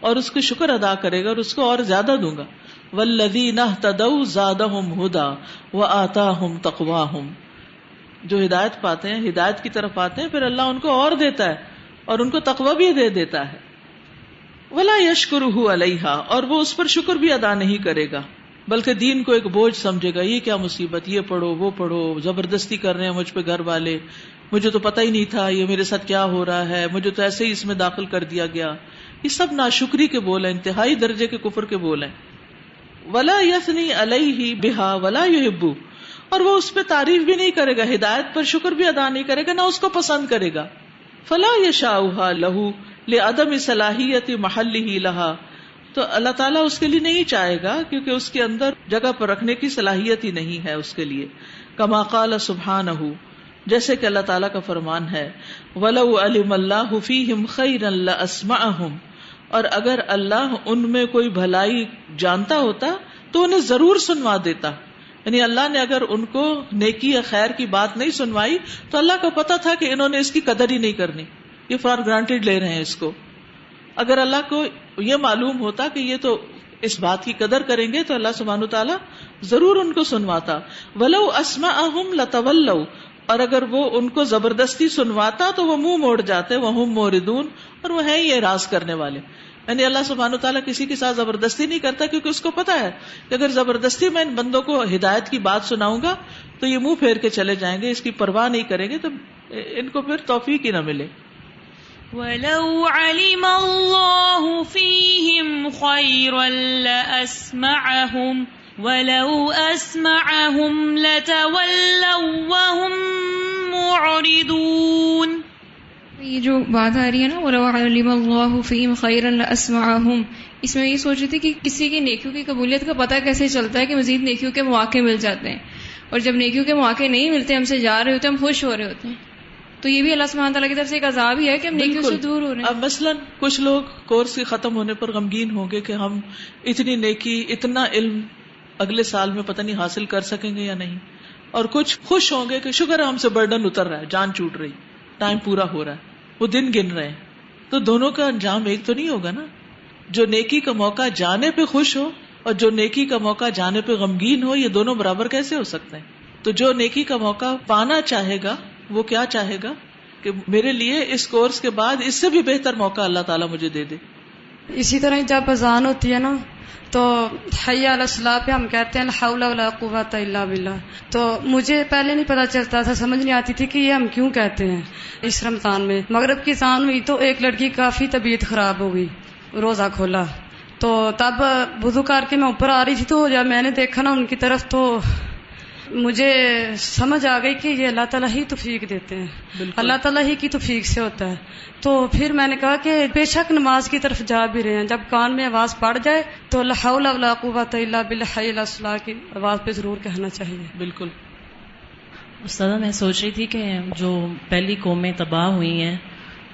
اور اس کی شکر ادا کرے گا اور اس کو اور زیادہ دوں گا۔ ولدی نہ تدو زیادہ ہوں ہدا وہ آتا ہوں تقوا ہوں جو ہدایت پاتے ہیں، ہدایت کی طرف آتے ہیں، پھر اللہ ان کو اور دیتا ہے اور ان کو تقوا بھی دے دیتا ہے۔ ولا یشکر علیہ اور وہ اس پر شکر بھی ادا نہیں کرے گا، بلکہ دین کو ایک بوجھ سمجھے گا، یہ کیا مصیبت، یہ پڑھو، وہ پڑھو، زبردستی کر رہے ہیں مجھ پہ گھر والے، مجھے تو پتا ہی نہیں تھا یہ میرے ساتھ کیا ہو رہا ہے، مجھے تو ایسے ہی اس میں داخل کر دیا گیا۔ یہ سب ناشکری کے بول ہیں، انتہائی درجے کے کفر کے بول ہیں۔ ولا یسنی علیہ بہا ولا یو اور وہ اس پہ تعریف بھی نہیں کرے گا، ہدایت پر شکر بھی ادا نہیں کرے گا، نہ اس کو پسند کرے گا۔ فلا یشا لہو عدم صلاحیت محل ہی لہا تو اللہ تعالیٰ اس کے لیے نہیں چاہے گا کیونکہ اس کے اندر جگہ پر رکھنے کی صلاحیت ہی نہیں ہے اس کے لیے۔ کما قال سبحان جیسے کہ اللہ تعالیٰ کا فرمان ہے، ولو علم اللہ خیر اللہ اسما اور اگر اللہ ان میں کوئی بھلائی جانتا ہوتا تو انہیں ضرور سنوا دیتا۔ یعنی اللہ نے اگر ان کو نیکی یا خیر کی بات نہیں سنوائی تو اللہ کو پتا تھا کہ انہوں نے اس کی قدر ہی نہیں کرنی۔ یہ فار گرانٹیڈ لے رہے ہیں اس کو۔ اگر اللہ کو یہ معلوم ہوتا کہ یہ تو اس بات کی قدر کریں گے تو اللہ سبحانہ تعالیٰ ضرور ان کو سنواتا۔ ولو اسما اہم لطول اور اگر وہ ان کو زبردستی سنواتا تو وہ منہ موڑ جاتے وہ موردون اور وہ ہے یہ راز کرنے والے۔ یعنی اللہ سبحانہ تعالیٰ کسی کے ساتھ زبردستی نہیں کرتا کیونکہ اس کو پتا ہے کہ اگر زبردستی میں ان بندوں کو ہدایت کی بات سناؤں گا تو یہ منہ پھیر کے چلے جائیں گے، اس کی پرواہ نہیں کریں گے، تو ان کو پھر توفیق ہی نہ ملے۔ ولو علم الله فيهم خيرا لأسمعهم، ولو أسمعهم لتولوا وهم معرضون. یہ جو بات آ رہی ہے نا، ولو علم الله فيهم خيرا لأسمعهم، اس میں یہ سوچ رہی تھی کہ کسی کی نیکیوں کی قبولیت کا پتہ کیسے چلتا ہے کہ مزید نیکیوں کے مواقع مل جاتے ہیں۔ اور جب نیکیوں کے مواقع نہیں ملتے، ہم سے جا رہے ہوتے ہیں ہم خوش ہو رہے ہوتے ہیں۔ تو یہ بھی اللہ سبحانہ تعالیٰ کی طرف سے ایک عذاب ہی ہے کہ ہم نیکیوں سے دور ہو رہے ہیں اب مثلاً کچھ لوگ کورس کے ختم ہونے پر غمگین ہوں گے کہ ہم اتنی نیکی اتنا علم اگلے سال میں پتہ نہیں حاصل کر سکیں گے یا نہیں۔ اور کچھ خوش ہوں گے کہ شکر ہے ہم سے برڈن اتر رہا ہے جان چوٹ رہی۔ ٹائم پورا ہو رہا ہے وہ دن گن رہے ہیں۔ تو دونوں کا انجام ایک تو نہیں ہوگا نا؟ جو نیکی کا موقع جانے پہ خوش ہو اور جو نیکی کا موقع جانے پہ غمگین ہو یہ دونوں برابر کیسے ہو سکتے ہیں؟ تو جو نیکی کا موقع پانا چاہے گا وہ کیا چاہے گا کہ میرے لیے اس کورس کے بعد اس سے بھی بہتر موقع اللہ تعالیٰ مجھے دے دے۔ اسی طرح جب اذان ہوتی ہے نا، تو حیا الصلاح پہ ہم کہتے ہیں الحول ولا قوت الا باللہ۔ تو مجھے پہلے نہیں پتا چلتا تھا، سمجھ نہیں آتی تھی کہ یہ ہم کیوں کہتے ہیں اس رمضان میں۔ مغرب کی اذان ہوئی تو ایک لڑکی کافی طبیعت خراب ہو گئی، روزہ کھولا۔ تو تب وضو کر کے میں اوپر آ رہی تھی تو جب میں نے دیکھا نا، ان کی طرف تو مجھے سمجھ آ گئی کہ یہ اللہ تعالیٰ ہی توفیق دیتے ہیں۔ اللہ تعالیٰ ہی کی توفیق سے ہوتا ہے۔ تو پھر میں نے کہا کہ بے شک نماز کی طرف جا بھی رہے ہیں۔ جب کان میں آواز پڑ جائے تو اللہ اللہ قوت اللہ بلّہ اللہ کی آواز پہ ضرور کہنا چاہیے۔ بالکل۔ استاد میں سوچ رہی تھی کہ جو پہلی قومیں تباہ ہوئی ہیں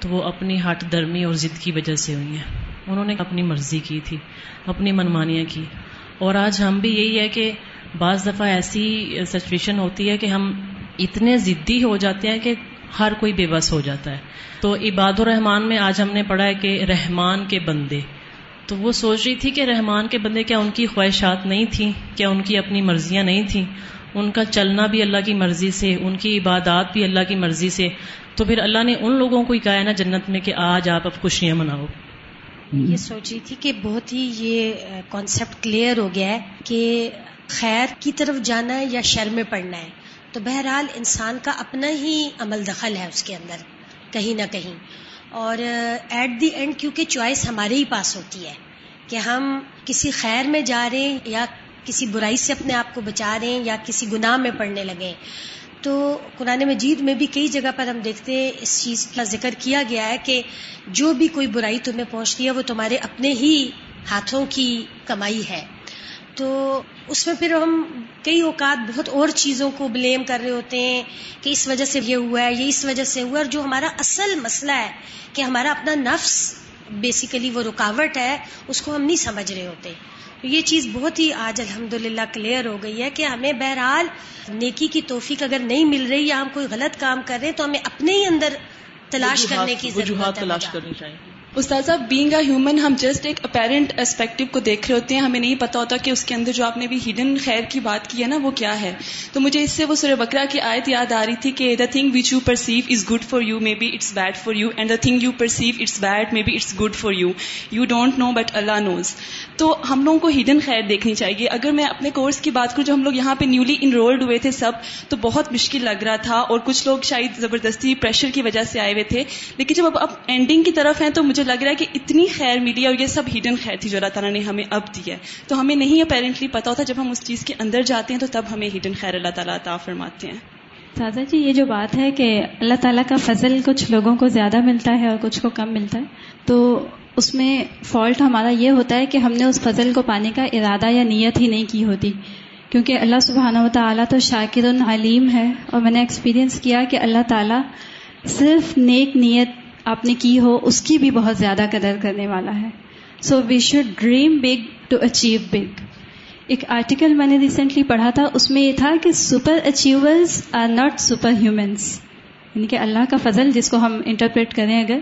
تو وہ اپنی ہٹ درمی اور ضد کی وجہ سے ہوئی ہیں۔ انہوں نے اپنی مرضی کی تھی اپنی منمانیاں کی۔ اور آج ہم بھی یہی ہے کہ بعض دفعہ ایسی سچویشن ہوتی ہے کہ ہم اتنے ضدی ہو جاتے ہیں کہ ہر کوئی بے بس ہو جاتا ہے۔ تو عباد الرحمان میں آج ہم نے پڑھا ہے کہ رحمان کے بندے۔ تو وہ سوچ رہی تھی کہ رحمان کے بندے کیا ان کی خواہشات نہیں تھیں؟ کیا ان کی اپنی مرضیاں نہیں تھیں؟ ان کا چلنا بھی اللہ کی مرضی سے، ان کی عبادات بھی اللہ کی مرضی سے۔ تو پھر اللہ نے ان لوگوں کو ہی کہا ہے نا جنت میں کہ آج آپ اب خوشیاں مناؤ۔ یہ سوچ رہی تھی کہ بہت ہی یہ کانسیپٹ کلیئر ہو گیا ہے کہ خیر کی طرف جانا ہے یا شر میں پڑنا ہے، تو بہرحال انسان کا اپنا ہی عمل دخل ہے اس کے اندر، کہیں نہ کہیں۔ اور ایٹ دی اینڈ کیونکہ چوائس ہمارے ہی پاس ہوتی ہے کہ ہم کسی خیر میں جا رہے ہیں یا کسی برائی سے اپنے آپ کو بچا رہے ہیں یا کسی گناہ میں پڑنے لگے تو قرآن مجید میں بھی کئی جگہ پر ہم دیکھتے ہیں، اس چیز کا ذکر کیا گیا ہے کہ جو بھی کوئی برائی تمہیں پہنچتی ہے، وہ تمہارے اپنے ہی ہاتھوں کی کمائی ہے۔ تو اس میں پھر ہم کئی اوقات بہت اور چیزوں کو بلیم کر رہے ہوتے ہیں کہ اس وجہ سے یہ ہوا ہے یہ اس وجہ سے ہوا ہے اور جو ہمارا اصل مسئلہ ہے کہ ہمارا اپنا نفس بیسیکلی وہ رکاوٹ ہے اس کو ہم نہیں سمجھ رہے ہوتے۔ تو یہ چیز بہت ہی آج الحمد للہ کلیئر ہو گئی ہے کہ ہمیں بہرحال نیکی کی توفیق اگر نہیں مل رہی یا ہم کوئی غلط کام کر رہے ہیں تو ہمیں اپنے ہی اندر تلاش کرنے کی ضرورت تلاش کرنی چاہیے۔ استاذہ بینگ اے ہیومن ہم جسٹ ایک اپیرنٹ اسپیکٹو کو دیکھ رہے ہوتے ہیں، ہمیں نہیں پتا ہوتا کہ اس کے اندر جو آپ نے بھی ہڈن خیر کی بات کی ہے نا، وہ کیا ہے. تو مجھے اس سے وہ سورہ بکرا کی آیت یاد آ رہی تھی کہ the thing which you perceive is good for you maybe it's bad for you and the thing you perceive it's bad maybe it's good for you you don't know but Allah knows تو ہم لوگوں کو hidden خیر دیکھنی چاہیے. اگر میں اپنے کورس کی بات کروں، جو ہم لوگ یہاں پہ نیولی انرولڈ ہوئے تھے سب، تو بہت مشکل لگ رہا تھا اور کچھ لوگ شاید زبردستی پریشر کی وجہ سے آئے ہوئے تھے. لیکن جب اب اینڈنگ کی طرف ہیں، تو مجھے لگ رہا ہے کہ اتنی خیر ملی اور یہ سب ہڈن خیر تھی جو اللہ تعالیٰ نے ہمیں اب دی ہے۔ تو ہمیں نہیں اپیرنٹلی پتا ہوتا جب ہم اس چیز کے اندر جاتے ہیں تو تب ہمیں ہڈن خیر اللہ تعالیٰ عطا فرماتے ہیں۔ سازا جی یہ جو بات ہے کہ اللہ تعالیٰ کا فضل کچھ لوگوں کو زیادہ ملتا ہے اور کچھ کو کم ملتا ہے، تو اس میں فالٹ ہمارا یہ ہوتا ہے کہ ہم نے اس فضل کو پانے کا ارادہ یا نیت ہی نہیں کی ہوتی۔ کیونکہ اللہ سبحانہ و تعالیٰ تو شاکر العلیم ہے اور میں نے ایکسپیرینس کیا کہ اللہ تعالیٰ صرف نیک نیت آپ نے کی ہو، اس کی بھی بہت زیادہ قدر کرنے والا ہے۔ So we should dream big to achieve big ایک آرٹیکل میں نے ریسنٹلی پڑھا تھا، اس میں یہ تھا کہ super achievers are not super humans یعنی کہ اللہ کا فضل جس کو ہم انٹرپریٹ کریں، اگر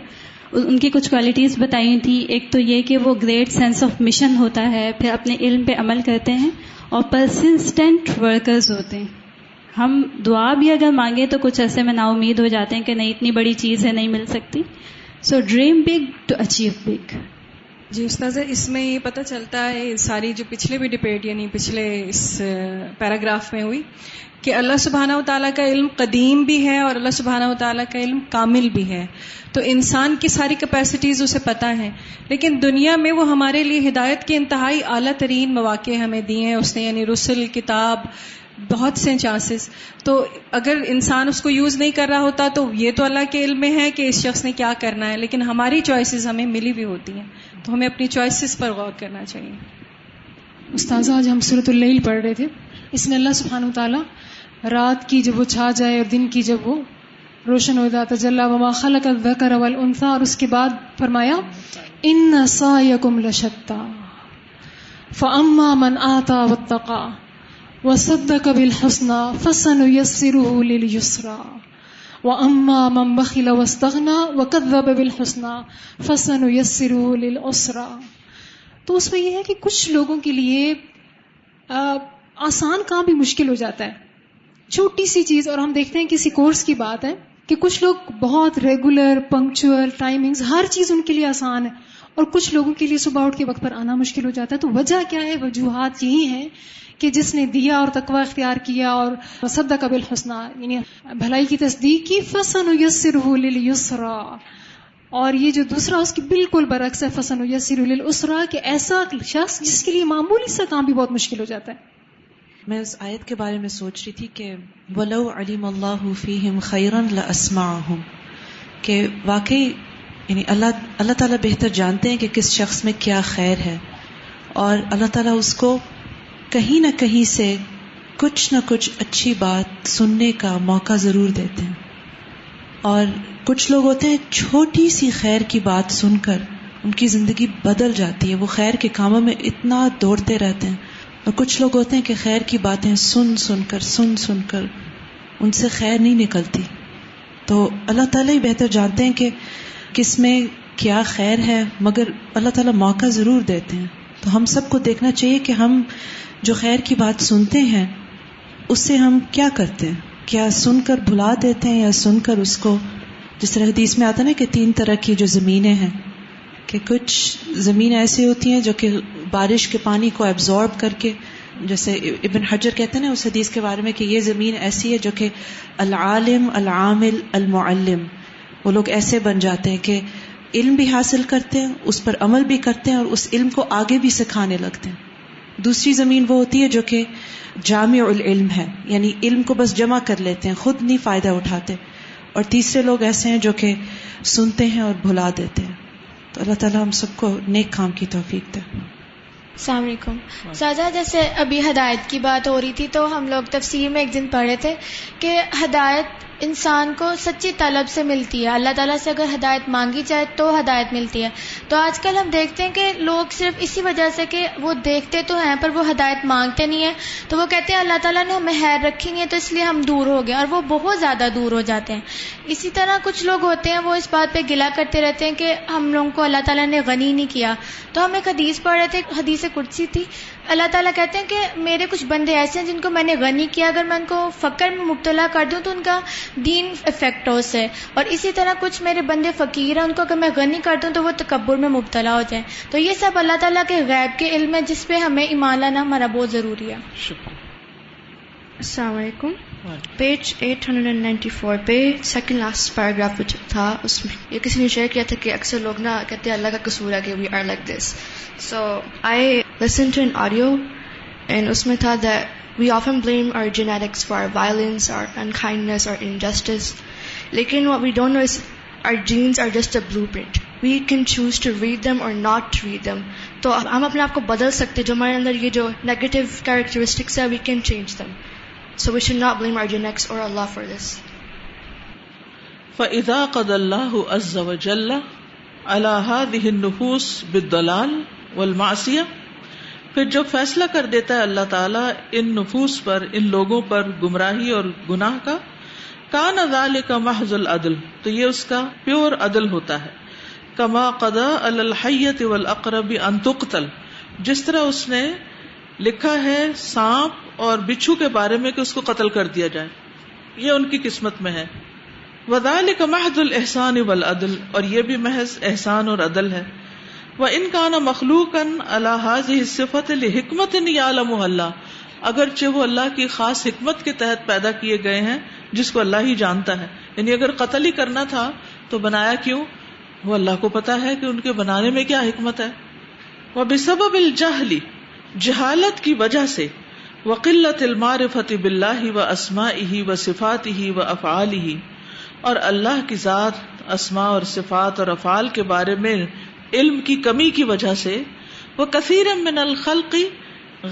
ان کی کچھ کوالٹیز بتائی تھی۔ ایک تو یہ کہ وہ گریٹ سینس آف مشن ہوتا ہے، پھر اپنے علم پہ عمل کرتے ہیں اور پرسسٹینٹ ورکرز ہوتے ہیں۔ ہم دعا بھی اگر مانگے تو کچھ ایسے میں نا امید ہو جاتے ہیں کہ نہیں، اتنی بڑی چیز ہے، نہیں مل سکتی۔ So dream big to achieve big جی استاذ، اس میں یہ پتہ چلتا ہے، ساری جو پچھلے بھی ڈبیٹ یعنی پچھلے اس پیراگراف میں ہوئی کہ اللہ سبحانہ و تعالیٰ کا علم قدیم بھی ہے اور اللہ سبحانہ و تعالیٰ کا علم کامل بھی ہے۔ تو انسان کی ساری کیپیسٹیز اسے پتہ ہیں، لیکن دنیا میں وہ ہمارے لیے ہدایت کے انتہائی اعلیٰ ترین مواقع ہمیں دیے ہیں۔ اس نے یعنی رسل، کتاب بہت سے چانسز تو اگر انسان اس کو یوز نہیں کر رہا ہوتا تو یہ تو اللہ کے علم میں ہے کہ اس شخص نے کیا کرنا ہے. لیکن ہماری چوائسیز ہمیں ملی بھی ہوتی ہیں. تو ہمیں اپنی چوائسیز پر غور کرنا چاہیے. استاذہ، آج ہم صورت اللیل پڑھ رہے تھے. اس میں اللہ سبحانہ تعالیٰ رات کی جب وہ چھا جائے اور دن کی جب وہ روشن ہو جاتا، جلا وما خلق الذکر والانثى. اور اس کے بعد فرمایا ان سایکم لشتا فاما من آتا واتقا وصدق بالحسنى فسنيسره لليسرى. واما من بخل واستغنى وكذب بالحسنى فسنيسره للعسرى. تو اس میں یہ ہے کہ کچھ لوگوں کے لیے آسان کام بھی مشکل ہو جاتا ہے۔ چھوٹی سی چیز، اور ہم دیکھتے ہیں کسی کورس کی بات ہے کہ کچھ لوگ بہت ریگولر پنکچل ٹائمنگز ہر چیز ان کے لیے آسان ہے۔ اور کچھ لوگوں کے لیے صبح اٹھ کے وقت پر آنا مشکل ہو جاتا ہے۔ تو وجہ کیا ہے؟ وجوہات یہی ہیں کہ جس نے دیا اور تقوی اختیار کیا اور صدق قبل حسنا یعنی بھلائی کی تصدیق کی، فسن یسر یسرا اور یہ جو دوسرا، اس کی بالکل برعکس ہے، فسن یسر السرا کہ ایسا شخص جس کے لیے معمولی سا کام بھی بہت مشکل ہو جاتا ہے۔ میں اس آیت کے بارے میں سوچ رہی تھی کہ ولو علیم اللہ فیہم خیرن لاسمعہم کہ واقعی یعنی اللہ اللہ تعالیٰ بہتر جانتے ہیں کہ کس شخص میں کیا خیر ہے اور اللہ تعالیٰ اس کو کہیں نہ کہیں سے کچھ نہ کچھ اچھی بات سننے کا موقع ضرور دیتے ہیں۔ اور کچھ لوگ ہوتے ہیں چھوٹی سی خیر کی بات سن کر ان کی زندگی بدل جاتی ہے، وہ خیر کے کاموں میں اتنا دوڑتے رہتے ہیں۔ اور کچھ لوگ ہوتے ہیں کہ خیر کی باتیں سن سن کر، سن سن کر ان سے خیر نہیں نکلتی۔ تو اللہ تعالیٰ ہی بہتر جانتے ہیں کہ کس میں کیا خیر ہے، مگر اللہ تعالیٰ موقع ضرور دیتے ہیں۔ تو ہم سب کو دیکھنا چاہیے کہ ہم جو خیر کی بات سنتے ہیں، اس سے ہم کیا کرتے ہیں؟ کیا سن کر بھلا دیتے ہیں یا سن کر اس کو، جس طرح حدیث میں آتا نا کہ تین طرح کی جو زمینیں ہیں، کہ کچھ زمین ایسی ہوتی ہیں جو کہ بارش کے پانی کو ایبزارب کر کے، جیسے ابن حجر کہتے ہیں نا اس حدیث کے بارے میں کہ یہ زمین ایسی ہے جو کہ العالم، العامل، المعلم۔ وہ لوگ ایسے بن جاتے ہیں کہ علم بھی حاصل کرتے ہیں، اس پر عمل بھی کرتے ہیں اور اس علم کو آگے بھی سکھانے لگتے ہیں۔ دوسری زمین وہ ہوتی ہے جو کہ جامع العلم ہے یعنی علم کو بس جمع کر لیتے ہیں، خود نہیں فائدہ اٹھاتے۔ اور تیسرے لوگ ایسے ہیں جو کہ سنتے ہیں اور بھلا دیتے ہیں۔ تو اللہ تعالیٰ ہم سب کو نیک کام کی توفیق دے۔ السلام علیکم۔ سازا، جیسے ابھی ہدایت کی بات ہو رہی تھی تو ہم لوگ تفسیر میں ایک دن پڑھے تھے کہ ہدایت انسان کو سچی طلب سے ملتی ہے۔ اللہ تعالیٰ سے اگر ہدایت مانگی جائے تو ہدایت ملتی ہے۔ تو آج کل ہم دیکھتے ہیں کہ لوگ صرف اسی وجہ سے کہ وہ دیکھتے تو ہیں پر وہ ہدایت مانگتے نہیں ہیں۔ تو وہ کہتے ہیں اللہ تعالیٰ نے ہمیں خیر رکھی ہے تو اس لیے ہم دور ہو گئے اور وہ بہت زیادہ دور ہو جاتے ہیں۔ اسی طرح کچھ لوگ ہوتے ہیں وہ اس بات پہ گلا کرتے رہتے ہیں کہ ہم لوگوں کو اللہ تعالیٰ نے غنی نہیں کیا۔ تو ہم ایک حدیث پڑھ رہے تھے، حدیث کرسی تھی۔ اللہ تعالیٰ کہتے ہیں کہ میرے کچھ بندے ایسے ہیں جن کو میں نے غنی کیا اگر میں ان کو فقر میں مبتلا کر دوں تو ان کا دین افیکٹ ہو سے۔ اور اسی طرح کچھ میرے بندے فقیر ہیں ان کو اگر میں غنی کر دوں تو وہ تکبر میں مبتلا ہو جائیں۔ تو یہ سب اللہ تعالیٰ کے غیب کے علم ہے جس پہ ہمیں ایمان لانا ہمارا بہت ضروری ہے۔ السلام علیکم۔ Page eight hundred and ninety four پہ سیکنڈ لاسٹ پیراگراف تھا اس میں یہ کسی نے شیئر کیا تھا کہ اکثر لوگ نا کہتے ہیں اللہ کا قصور ہے کہ we are like this so I listen to an audio and اس میں تھا that we often blame are genetics for violence اور انکائنڈنس اور انجسٹس لیکن we don't know is our genes are just a blueprint we can choose to read them اور not read them تو ہم اپنے آپ کو بدل سکتے جو ہمارے اندر یہ جو نیگیٹو کیریکٹرسٹکس ہے we can change them So we should not blame our genetics or Allah for this. فَإِذَا قَدَ اللَّهُ عَزَّ وَجَلَّ عَلَى هَذِهِ النُّفُوسِ بِالضَّلَالِ وَالْمَعْصِيَةِ پھر جب فیصلہ کر دیتا ہے اللہ تعالیٰ ان نفوس پر، ان لوگوں پر گمراہی اور گناہ کا، کان ذالک محض العدل تو یہ اس کا پیور عدل ہوتا ہے کما قدا الحیت والاقرب ان تقتل جس طرح اس نے لکھا ہے، سانپ اور بچھو کے بارے میں کہ اس کو قتل کر دیا جائے۔ یہ ان کی قسمت میں ہے۔ ودال کا محد الحسان اب اور یہ بھی محض احسان اور عدل ہے۔ وہ ان کا نا مخلوق الحاظ صفت الحکمت اللہ اگرچہ وہ اللہ کی خاص حکمت کے تحت پیدا کیے گئے ہیں، جس کو اللہ ہی جانتا ہے۔ یعنی اگر قتل ہی کرنا تھا تو بنایا کیوں؟ وہ اللہ کو پتا ہے کہ ان کے بنانے میں کیا حکمت ہے۔ وہ بے سبب الجہلی جہالت کی وجہ سے وقلت المعرفت باللہ و اسما ہی و صفات ہی و افعال ہی اور اللہ کی ذات اسما اور صفات اور افعال کے بارے میں علم کی کمی کی وجہ سے وہ کثیر من الخلقی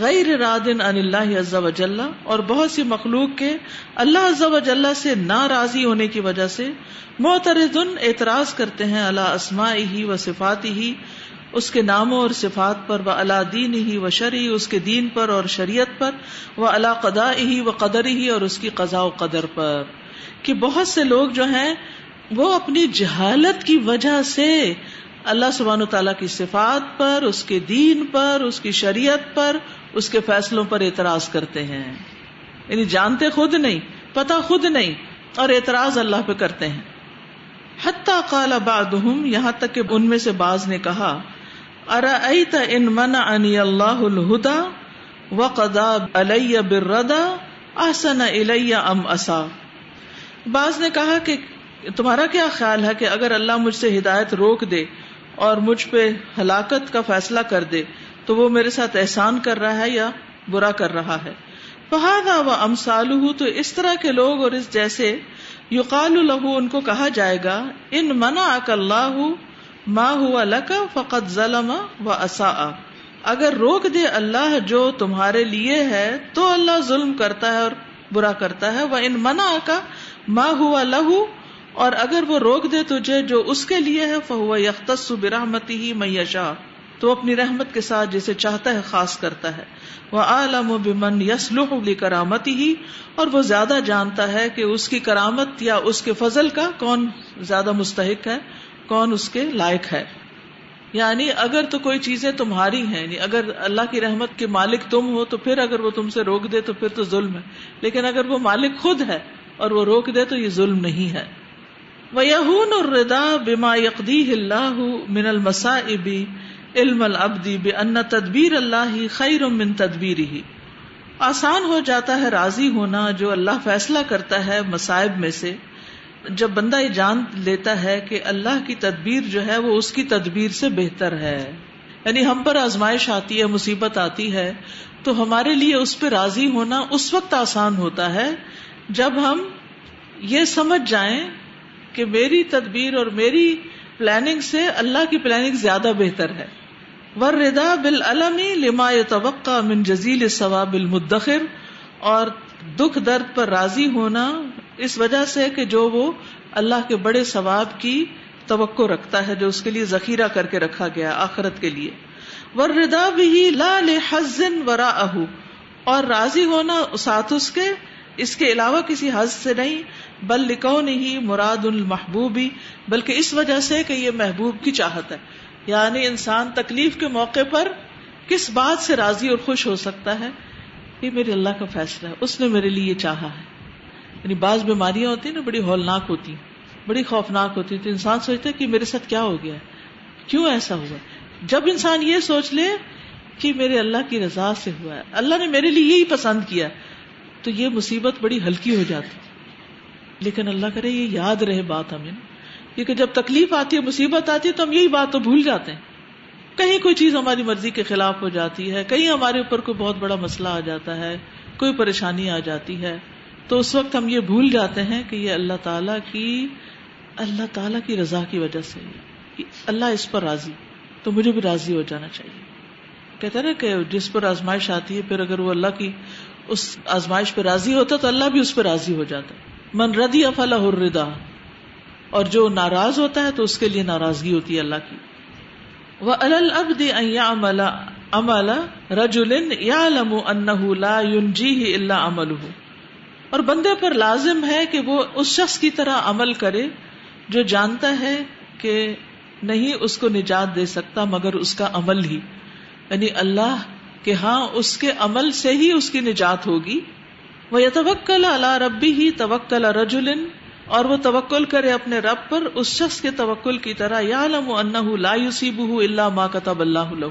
غیر رادن ان اللہ عز و جل اور بہت سی مخلوق کے اللہ عز و جل سے ناراضی ہونے کی وجہ سے معترضن اعتراض کرتے ہیں اللہ اسما ہی و صفات ہی اس کے ناموں اور صفات پر وہ اللہ دین ہی و شرعی اس کے دین پر اور شریعت پر وہ اللہ قدا ہی و قدر ہی اور اس کی قضاء و قدر پر۔ کہ بہت سے لوگ جو ہیں، وہ اپنی جہالت کی وجہ سے اللہ سبحان و تعالیٰ کی صفات پر، اس کے دین پر، اس کی شریعت پر، اس کے فیصلوں پر اعتراض کرتے ہیں۔ یعنی جانتے خود نہیں پتا خود نہیں اور اعتراض اللہ پہ کرتے ہیں۔ حتیٰ قال بعضهم، یہاں تک کہ ان میں سے بعض نے کہا ارأيت ان منعني الله الهدى وقضى علي بالرضا احسن الي ام اسا؟ بعض نے کہا کہ تمہارا کیا خیال ہے کہ اگر اللہ مجھ سے ہدایت روک دے اور مجھ پہ ہلاکت کا فیصلہ کر دے تو وہ میرے ساتھ احسان کر رہا ہے یا برا کر رہا ہے؟ فہذا و امثالہ تو اس طرح کے لوگ اور اس جیسے یقال له ان کو کہا جائے گا، ان منعك اللہ ماں ہوا لکا فقط ظلم و اصا اگر روک دے اللہ جو تمہارے لیے ہے، تو اللہ ظلم کرتا ہے اور برا کرتا ہے۔ وہ ان منا کا ماں ہوا لہو اور اگر وہ روک دے تجھے جو اس کے لیے ہے فہو یختص برحمتی ہی میشا تو اپنی رحمت کے ساتھ جسے چاہتا ہے خاص کرتا ہے۔ وہ عالم و بمن یسلح لی کرامتی ہی اور وہ زیادہ جانتا ہے کہ اس کی کرامت یا اس کے فضل کا کون زیادہ مستحق ہے۔ کون اس کے لائق ہے؟ یعنی اگر تو کوئی چیزیں تمہاری ہیں یعنی اگر اللہ کی رحمت کے مالک تم ہو تو پھر اگر وہ تم سے روک دے تو پھر تو ظلم ہے۔ لیکن اگر وہ مالک خود ہے اور وہ روک دے تو یہ ظلم نہیں ہے۔ وہ اور ردا بما یقدی اللہ من المسائبی علم العبدی بے ان تدبیر اللہ خیر من تدبیر ہی آسان ہو جاتا ہے راضی ہونا جو اللہ فیصلہ کرتا ہے مصائب میں سے۔ جب بندہ یہ جان لیتا ہے کہ اللہ کی تدبیر جو ہے وہ اس کی تدبیر سے بہتر ہے یعنی ہم پر آزمائش آتی ہے، مصیبت آتی ہے، تو ہمارے لیے اس پہ راضی ہونا اس وقت آسان ہوتا ہے جب ہم یہ سمجھ جائیں کہ میری تدبیر اور میری پلاننگ سے اللہ کی پلاننگ زیادہ بہتر ہے۔ ور ردا بال لما توقع من جزیل ثواب المدخر اور دکھ درد پر راضی ہونا اس وجہ سے کہ جو وہ اللہ کے بڑے ثواب کی توقع رکھتا ہے، جو اس کے لیے ذخیرہ کر کے رکھا گیا آخرت کے لیے۔ ور ردا بھی لا لحزن ورا اور راضی ہونا ساتھ اس کے اس کے علاوہ کسی حز سے نہیں، بل لکھو نہیں مراد المحبوبی بلکہ اس وجہ سے کہ یہ محبوب کی چاہت ہے۔ یعنی انسان تکلیف کے موقع پر کس بات سے راضی اور خوش ہو سکتا ہے؟ یہ میرے اللہ کا فیصلہ ہے، اس نے میرے لیے یہ چاہا ہے۔ یعنی بعض بیماریاں ہوتی ہیں نا، بڑی ہولناک ہوتی بڑی خوفناک ہوتی تو انسان سوچتا ہے کہ میرے ساتھ کیا ہو گیا؟ کیوں ایسا ہوا؟ جب انسان یہ سوچ لے کہ میرے اللہ کی رضا سے ہوا ہے، اللہ نے میرے لیے یہی پسند کیا تو یہ مصیبت بڑی ہلکی ہو جاتی لیکن اللہ کرے، یہ یاد رہے بات ہمیں کیونکہ جب تکلیف آتی ہے، مصیبت آتی ہے، تو ہم یہی بات تو بھول جاتے ہیں۔ کہیں کوئی چیز ہماری مرضی کے خلاف ہو جاتی ہے، کہیں ہمارے اوپر کوئی بہت بڑا مسئلہ آ جاتا ہے، کوئی پریشانی آ جاتی ہے۔ تو اس وقت ہم یہ بھول جاتے ہیں کہ یہ اللہ تعالی کی اللہ تعالی کی رضا کی وجہ سے کہ اللہ اس پر راضی تو مجھے بھی راضی ہو جانا چاہیے۔ کہتے نا کہ جس پر آزمائش آتی ہے، پھر اگر وہ اللہ کی اس آزمائش پہ راضی ہوتا تو اللہ بھی اس پہ راضی ہو جاتا۔ من ردی افلا ردا اور جو ناراض ہوتا ہے تو اس کے لیے ناراضگی ہوتی ہے اللہ کی۔ وہ البد امل رجول یا لم ان جی اللہ عمل اور بندے پر لازم ہے کہ وہ اس شخص کی طرح عمل کرے جو جانتا ہے کہ نہیں اس کو نجات دے سکتا مگر اس کا عمل ہی۔ یعنی اللہ کہ ہاں اس کے عمل سے ہی اس کی نجات ہوگی۔ وہ یتوکل اللہ ربی ہی توکل رجولن اور وہ توکل کرے اپنے رب پر، اس شخص کے توکل کی طرح۔ یا لم لا یوسیب اللہ ماں کتب اللہ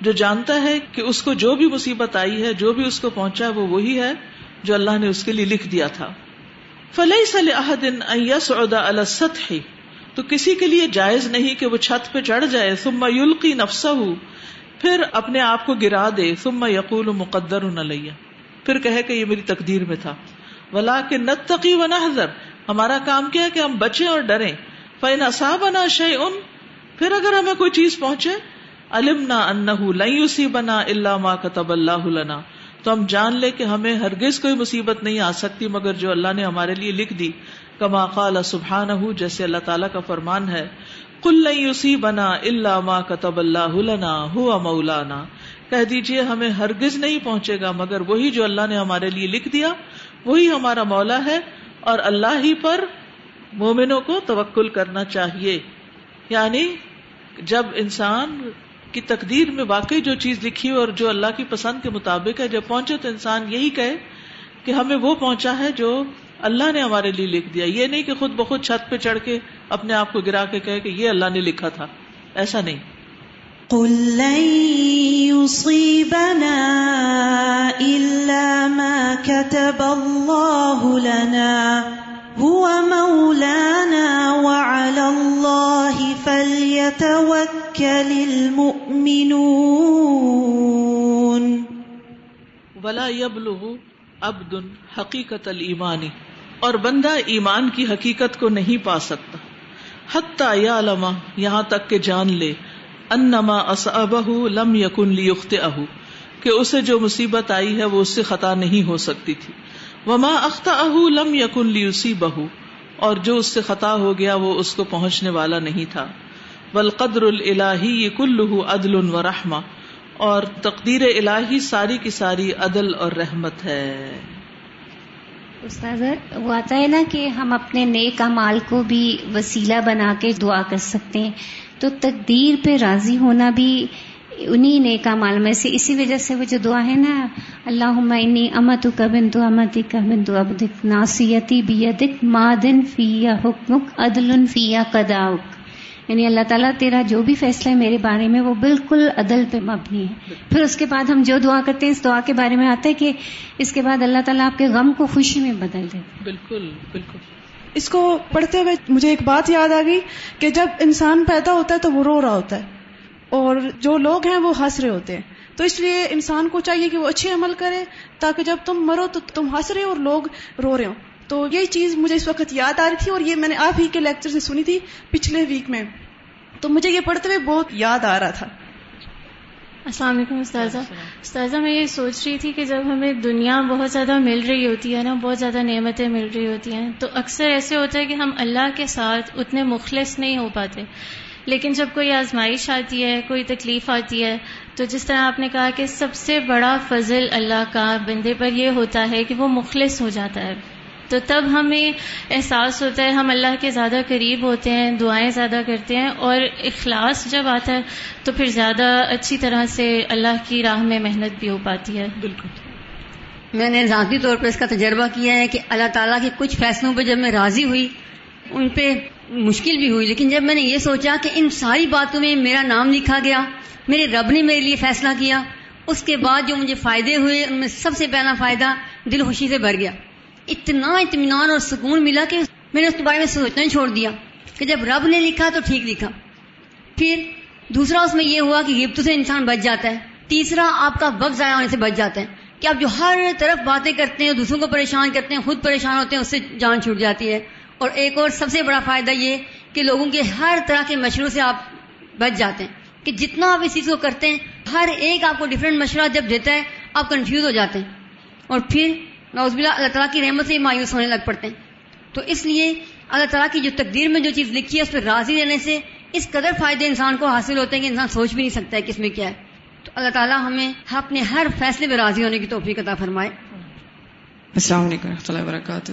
جو جانتا ہے کہ اس کو جو بھی مصیبت آئی ہے، جو بھی اس کو پہنچا وہ وہی ہے۔ جو اللہ نے اس کے لیے لکھ دیا تھا۔ فلح صلاحدن السط تو کسی کے لیے جائز نہیں کہ وہ چھت پہ چڑھ جائے۔ ثم یلقی نفسہ پھر اپنے آپ کو گرا دے۔ ثم یقول مقدر لیا پھر کہے کہ یہ میری تقدیر میں تھا۔ ولا کے نتقی و نظر ہمارا کام کیا ہے کہ ہم بچیں اور ڈریں۔ فین اصاب نہ شے ان پھر اگر ہمیں کوئی چیز پہنچے۔ علم نہ ان لئی بنا اللہ ماں کتب اللہ لنا۔ تو ہم جان لے کہ ہمیں ہرگز کوئی مصیبت نہیں آ سکتی، مگر جو اللہ نے ہمارے لیے لکھ دی۔ کما قال سبحان جیسے اللہ تعالیٰ کا فرمان ہے۔ کل نہیں بنا اللہ ماں کتب اللہ لنا، ہوا مولانا۔ کہہ دیجیے ہمیں ہرگز نہیں پہنچے گا، مگر وہی جو اللہ نے ہمارے لیے لکھ دیا، وہی ہمارا مولا ہے۔ اور اللہ ہی پر مومنوں کو توکل کرنا چاہیے۔ یعنی جب انسان کی تقدیر میں واقعی جو چیز لکھی اور جو اللہ کی پسند کے مطابق ہے، جب پہنچے تو انسان یہی کہے کہ ہمیں وہ پہنچا ہے جو اللہ نے ہمارے لیے لکھ دیا۔ یہ نہیں کہ خود بخود چھت پہ چڑھ کے اپنے آپ کو گرا کے کہے کہ یہ اللہ نے لکھا تھا۔ ایسا نہیں۔ قل لن يصيبنا إلا ما كتب الله لنا، هو مولانا وعلى الله فليتوكل المؤمنون ولا يبلغ عبد حقیقت الایمانی اور بندہ ایمان کی حقیقت کو نہیں پا سکتا. حتی یا لما یہاں تک کہ جان لے انما اصابہ لم یکن لیختئہ کہ اسے جو مصیبت آئی ہے، وہ اس سے خطا نہیں ہو سکتی تھی. وما اخطأہ لم یکن لیصیبہ اور جو اس سے خطا ہو گیا، وہ اس کو پہنچنے والا نہیں تھا. والقدر الہی کلہ عدل و رحمہ۔ اور تقدیر الہی ساری کی ساری عدل اور رحمت ہے۔ استاذ، وہ آتا ہے نا کہ ہم اپنے نیک امال کو بھی وسیلہ بنا کے دعا کر سکتے ہیں۔ تو تقدیر پہ راضی ہونا بھی انہیں نیک امال میں سے اسی وجہ سے وہ جو دعا ہے نا اللہ انی امت کا بندو امتی کا بندو ابدک ناسیتی بیدک مادن فیا حکمک عدل فیا قداؤک۔ یعنی اللہ تعالیٰ تیرا جو بھی فیصلہ ہے میرے بارے میں وہ بالکل عدل پہ مبنی ہے۔ پھر اس کے بعد ہم جو دعا کرتے ہیں اس دعا کے بارے میں آتا ہے کہ اس کے بعد اللہ تعالیٰ آپ کے غم کو خوشی میں بدل دے۔ بالکل بالکل۔ اس کو پڑھتے ہوئے مجھے ایک بات یاد آ گئی کہ جب انسان پیدا ہوتا ہے تو وہ رو رہا ہوتا ہے اور جو لوگ ہیں وہ ہنس رہے ہوتے ہیں۔ تو اس لیے انسان کو چاہیے کہ وہ اچھے عمل کرے تاکہ جب تم مرو تو تم ہنس رہے ہو اور لوگ رو رہے ہو تو یہی چیز مجھے اس وقت یاد آ رہی تھی اور یہ میں نے آپ ہی کے لیکچر سے سنی تھی پچھلے ویک میں۔ تو مجھے یہ پڑھتے ہوئے بہت یاد آ رہا تھا۔ السلام علیکم استاذہ۔ استاذہ میں یہ سوچ رہی تھی کہ جب ہمیں دنیا بہت زیادہ مل رہی ہوتی ہے نا بہت زیادہ نعمتیں مل رہی ہوتی ہیں تو اکثر ایسے ہوتا ہے کہ ہم اللہ کے ساتھ اتنے مخلص نہیں ہو پاتے۔ لیکن جب کوئی آزمائش آتی ہے کوئی تکلیف آتی ہے تو جس طرح آپ نے کہا کہ سب سے بڑا فضل اللہ کا بندے پر یہ ہوتا ہے کہ وہ مخلص ہو جاتا ہے۔ تو تب ہمیں احساس ہوتا ہے ہم اللہ کے زیادہ قریب ہوتے ہیں دعائیں زیادہ کرتے ہیں اور اخلاص جب آتا ہے تو پھر زیادہ اچھی طرح سے اللہ کی راہ میں محنت بھی ہو پاتی ہے۔ بالکل۔ میں نے ذاتی طور پر اس کا تجربہ کیا ہے کہ اللہ تعالیٰ کے کچھ فیصلوں پہ جب میں راضی ہوئی ان پہ مشکل بھی ہوئی لیکن جب میں نے یہ سوچا کہ ان ساری باتوں میں میرا نام لکھا گیا میرے رب نے میرے لیے فیصلہ کیا اس کے بعد جو مجھے فائدے ہوئے ان میں سب سے پہلا فائدہ دل خوشی سے بھر گیا۔ اتنا اطمینان اور سکون ملا کہ میں نے اس کے بارے میں سوچنا ہی چھوڑ دیا کہ جب رب نے لکھا تو ٹھیک لکھا۔ پھر دوسرا اس میں یہ ہوا کہ گفت سے انسان بچ جاتا ہے۔ تیسرا، آپ کا وقت ضائع ہونے سے بچ جاتا ہے کہ آپ جو ہر طرف باتیں کرتے ہیں دوسروں کو پریشان کرتے ہیں، خود پریشان ہوتے ہیں، اس سے جان چھوٹ جاتی ہے۔ اور ایک اور سب سے بڑا فائدہ یہ کہ لوگوں کے ہر طرح کے مشوروں سے آپ بچ جاتے ہیں کہ جتنا آپ اس چیز کو کرتے ہیں، ہر ایک آپ کو ڈفرینٹ مشورہ جب دیتا ہے، آپ کنفیوز ہو جاتے ہیں۔ اور پھر نوز بلا اللہ تعالیٰ کی رحمت سے مایوس ہونے لگ پڑتے ہیں۔ تو اس لیے اللہ تعالیٰ کی جو تقدیر میں جو چیز لکھی ہے، اس پہ راضی رہنے سے اس قدر فائدے انسان کو حاصل ہوتے ہیں کہ انسان سوچ بھی نہیں سکتا ہے کس میں کیا ہے۔ تو اللہ تعالیٰ ہمیں اپنے ہر فیصلے میں راضی ہونے کی توفیق عطا فرمائے۔ السلام علیکم رحمۃ اللہ وبرکاتہ۔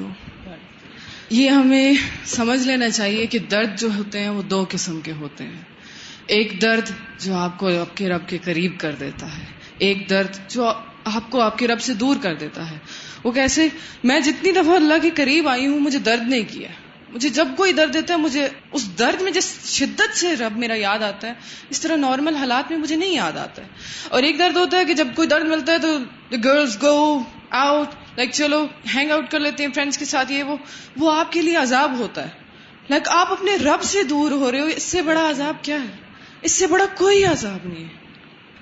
یہ ہمیں سمجھ لینا چاہیے کہ درد جو ہوتے ہیں، وہ دو قسم کے ہوتے ہیں۔ ایک درد جو آپ کو آپ کے رب کے قریب کر دیتا ہے، ایک درد جو آپ کو آپ کے رب سے دور کر دیتا ہے۔ وہ کیسے میں جتنی دفعہ اللہ کے قریب آئی ہوں، مجھے درد نہیں کیا۔ مجھے جب کوئی درد دیتا ہے، مجھے اس درد میں جس شدت سے رب میرا یاد آتا ہے، اس طرح نارمل حالات میں مجھے نہیں یاد آتا ہے۔ اور ایک درد ہوتا ہے کہ جب کوئی درد ملتا ہے تو گرلز گو آؤٹ لائک چلو ہینگ آؤٹ کر لیتے ہیں فرینڈس کے ساتھ، یہ وہ وہ آپ کے لیے عذاب ہوتا ہے۔ لائک like آپ اپنے رب سے دور ہو رہے ہو، اس سے بڑا عذاب کیا ہے؟ اس سے بڑا کوئی عذاب نہیں ہے۔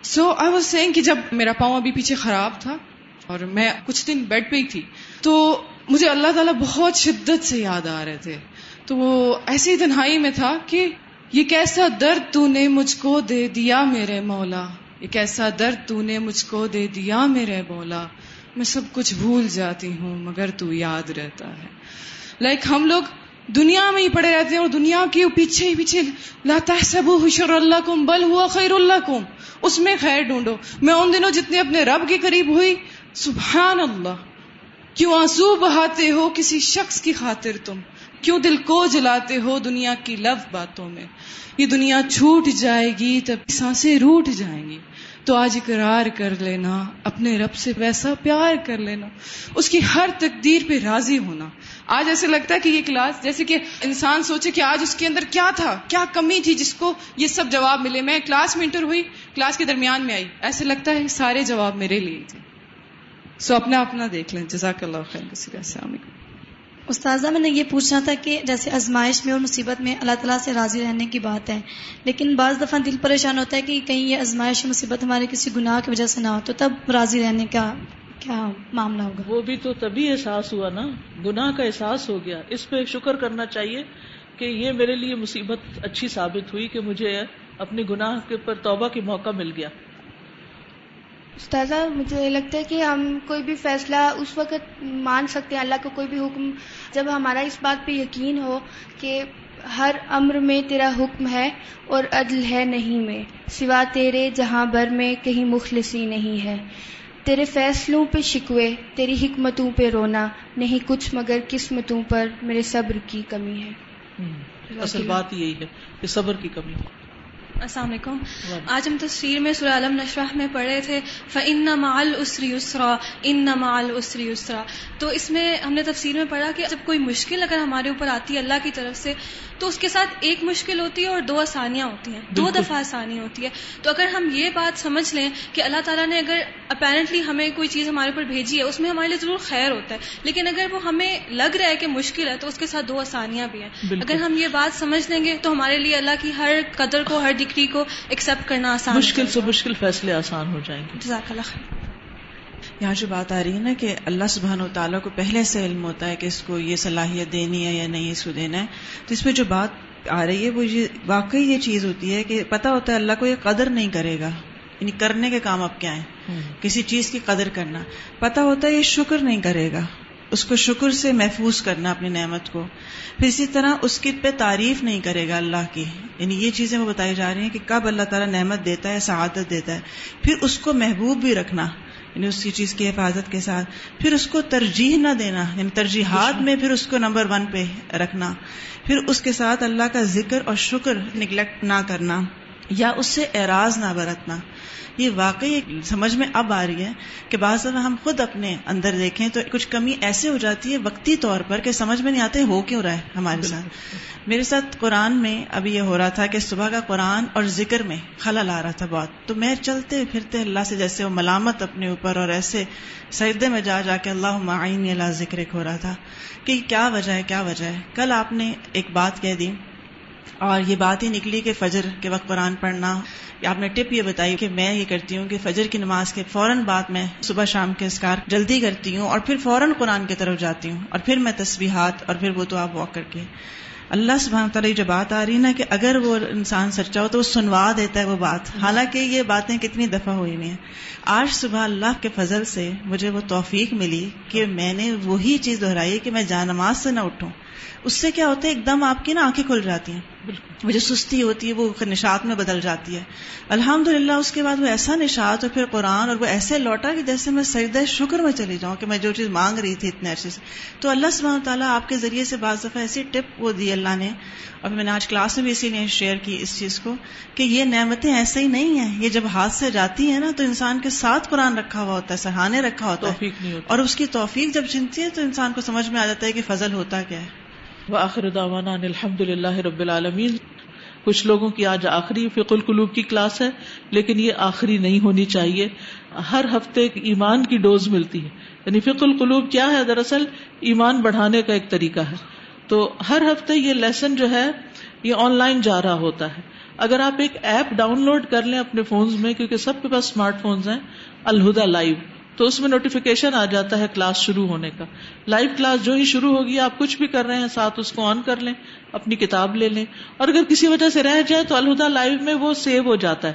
سو آئی واز سینگ کہ جب میرا پاؤں ابھی پیچھے خراب تھا اور میں کچھ دن بیڈ پہ ہی تھی، تو مجھے اللہ تعالیٰ بہت شدت سے یاد آ رہے تھے۔ تو وہ ایسی تنہائی میں تھا کہ یہ کیسا درد تو نے مجھ کو دے دیا میرے مولا۔ یہ کیسا درد تو نے مجھ کو دے دیا میرے مولا۔ میں سب کچھ بھول جاتی ہوں، مگر تو یاد رہتا ہے۔ لائک like ہم لوگ دنیا میں ہی پڑے رہتے ہیں اور دنیا کے پیچھے ہی پیچھے لاتا سب حشر اللہ کم بل ہوا خیر اللہ کم اس میں خیر ڈھونڈو۔ میں ان دنوں جتنے اپنے رب کے قریب ہوئی، سبحان اللہ، کیوں آنسو بہاتے ہو کسی شخص کی خاطر تم؟ کیوں دل کو جلاتے ہو دنیا کی لف باتوں میں؟ یہ دنیا چھوٹ جائے گی تب سانسیں روٹ جائیں گی۔ تو آج اقرار کر لینا، اپنے رب سے ویسا پیار کر لینا، اس کی ہر تقدیر پہ راضی ہونا۔ آج ایسے لگتا ہے کہ یہ کلاس جیسے کہ انسان سوچے کہ آج اس کے اندر کیا تھا، کیا کمی تھی جس کو یہ سب جواب ملے۔ میں کلاس میں انٹر ہوئی، کلاس کے درمیان میں آئی۔ ایسے لگتا ہے سارے جواب میرے لیے تھے۔ سو اپنا اپنا دیکھ لیں۔ جزاک اللہ خیر۔ کسی کا السلام علیکم۔ استاذہ، میں نے یہ پوچھنا تھا کہ جیسے آزمائش میں اور مصیبت میں اللہ تعالیٰ سے راضی رہنے کی بات ہے، لیکن بعض دفعہ دل پریشان ہوتا ہے کہ کہیں یہ آزمائش مصیبت ہمارے کسی گناہ کی وجہ سے نہ ہو، تو تب راضی رہنے کا کیا معاملہ ہوگا؟ وہ بھی تو تبھی احساس ہوا نا گناہ کا احساس ہو گیا۔ اس پہ شکر کرنا چاہیے کہ یہ میرے لیے مصیبت اچھی ثابت ہوئی کہ مجھے اپنے گناہ کے پر توبہ کی موقع مل گیا۔ استاذہ مجھے لگتا ہے کہ ہم کوئی بھی فیصلہ اس وقت مان سکتے ہیں اللہ کا کوئی بھی حکم جب ہمارا اس بات پہ یقین ہو کہ ہر امر میں تیرا حکم ہے اور عدل ہے نہیں میں سوا تیرے جہاں بر میں کہیں مخلصی نہیں ہے۔ تیرے فیصلوں پہ شکوے تیری حکمتوں پہ رونا نہیں کچھ مگر قسمتوں پر میرے صبر کی کمی ہے۔ اصل بات یہی ہے کہ صبر کی کمی السلام علیکم۔ آج ہم تصویر میں سورہ علم نشرح میں پڑھے تھے فن مال اسری اسرا ان مال اسری اسرا تو اس میں ہم نے تفسیر میں پڑھا کہ جب کوئی مشکل اگر ہمارے اوپر آتی ہے اللہ کی طرف سے تو اس کے ساتھ ایک مشکل ہوتی ہے اور دو آسانیاں ہوتی ہیں دو دفعہ آسانی ہوتی ہے۔ تو اگر ہم یہ بات سمجھ لیں کہ اللہ تعالیٰ نے اگر اپیرنٹلی ہمیں کوئی چیز ہمارے اوپر بھیجی ہے اس میں ہمارے لیے ضرور خیر ہوتا ہے لیکن اگر وہ ہمیں لگ رہا ہے کہ مشکل ہے تو اس کے ساتھ دو آسانیاں بھی ہیں۔ اگر ہم یہ بات سمجھ لیں گے تو ہمارے لیے اللہ کی ہر قدر کو ہر ڈگری کو ایکسپٹ کرنا آسان مشکل سے مشکل فیصلے آسان ہو جائیں گے۔ جزاک اللہ خیر۔ یہاں جو بات آ رہی ہے نا کہ اللہ سبحانہ و تعالیٰ کو پہلے سے علم ہوتا ہے کہ اس کو یہ صلاحیت دینی ہے یا نہیں اس کو دینا ہے تو اس میں جو بات آ رہی ہے وہ یہ واقعی یہ چیز ہوتی ہے کہ پتا ہوتا ہے اللہ کو یہ قدر نہیں کرے گا۔ یعنی کرنے کے کام اب کیا ہے کسی چیز کی قدر کرنا۔ پتا ہوتا ہے یہ شکر نہیں کرے گا۔ اس کو شکر سے محفوظ کرنا اپنی نعمت کو۔ پھر اسی طرح اس کی پہ تعریف نہیں کرے گا اللہ کی۔ یعنی یہ چیزیں وہ بتائی جا رہی ہیں کہ کب اللہ تعالیٰ نعمت دیتا ہے سعادت دیتا ہے۔ پھر اس کو محبوب بھی رکھنا۔ یعنی اس کی چیز کی حفاظت کے ساتھ۔ پھر اس کو ترجیح نہ دینا یعنی ترجیحات میں پھر اس کو نمبر ون پہ رکھنا۔ پھر اس کے ساتھ اللہ کا ذکر اور شکر نگلیکٹ نہ کرنا۔ یا اس سے اعراض نہ برتنا۔ یہ واقعی سمجھ میں اب آ رہی ہے کہ بعض دفعہ ہم خود اپنے اندر دیکھیں تو کچھ کمی ایسے ہو جاتی ہے وقتی طور پر کہ سمجھ میں نہیں آتے ہو کیوں رہا ہے ہمارے ساتھ۔ میرے ساتھ قرآن میں ابھی یہ ہو رہا تھا کہ صبح کا قرآن اور ذکر میں خلل آ رہا تھا بہت۔ تو میں چلتے پھرتے اللہ سے جیسے وہ ملامت اپنے اوپر اور ایسے سجدے میں جا جا کے اللہ معین اللہ ذکر ہو رہا تھا کہ کیا وجہ ہے کیا وجہ ہے؟ کل آپ نے ایک بات کہہ دی۔ اور یہ بات ہی نکلی کہ فجر کے وقت قرآن پڑھنا۔ آپ نے ٹپ یہ بتائی کہ میں یہ کرتی ہوں کہ فجر کی نماز کے فوراً بعد میں صبح شام کے اسکار جلدی کرتی ہوں اور پھر فوراً قرآن کی طرف جاتی ہوں اور پھر میں تصویحات اور پھر وہ تو آپ واک کر کے۔ اللہ سبحانہ تعالیٰ جو بات آ رہی نا کہ اگر وہ انسان سچا ہو تو وہ سنوا دیتا ہے وہ بات۔ حالانکہ یہ باتیں کتنی دفعہ ہوئی ہوئی ہیں۔ آج صبح اللہ کے فضل سے مجھے وہ توفیق ملی کہ میں نے وہی چیز دہرائی کہ میں جان نماز سے نہ اٹھوں۔ اس سے کیا ہوتا ہے ایک دم آپ کی نا آنکھیں کھل جاتی ہیں۔ وہ جو سستی ہوتی ہے وہ نشاط میں بدل جاتی ہے۔ الحمد اس کے بعد وہ ایسا نشاط اور پھر قرآن اور وہ ایسے لوٹا کہ جیسے میں سجدہ شکر میں چلی جاؤں کہ میں جو چیز مانگ رہی تھی اتنے عرصے سے۔ تو اللہ سبحانہ تعالیٰ آپ کے ذریعے سے بعض دفعہ ایسی ٹپ وہ دی اللہ نے۔ اور میں نے آج کلاس میں بھی اسی لیے شیئر کی اس چیز کو کہ یہ نعمتیں ایسے ہی نہیں ہیں۔ یہ جب ہاتھ سے جاتی ہیں نا تو انسان کے ساتھ قرآن رکھا ہوا ہوتا ہے سہانے رکھا ہوتا ہے۔ اور اس کی توفیق جب چنتی ہے تو انسان کو سمجھ میں آ جاتا ہے کہ فضل ہوتا کیا ہے۔ وآخر دعوانا الحمد للہ رب العالمین۔ کچھ لوگوں کی آج آخری فق القلوب کی کلاس ہے، لیکن یہ آخری نہیں ہونی چاہیے۔ ہر ہفتے ایمان کی ڈوز ملتی ہے۔ یعنی فق القلوب کیا ہے؟ دراصل ایمان بڑھانے کا ایک طریقہ ہے۔ تو ہر ہفتے یہ لیسن جو ہے، یہ آن لائن جا رہا ہوتا ہے۔ اگر آپ ایک ایپ ڈاؤن لوڈ کر لیں اپنے فونز میں، کیونکہ سب کے پاس اسمارٹ فونز ہیں الہدا لائیو۔ تو اس میں نوٹیفیکیشن آ جاتا ہے کلاس شروع ہونے کا۔ لائیو کلاس جو ہی شروع ہوگی، آپ کچھ بھی کر رہے ہیں، ساتھ اس کو آن کر لیں، اپنی کتاب لے لیں۔ اور اگر کسی وجہ سے رہ جائے تو الہدا لائیو میں وہ سیو ہو جاتا ہے۔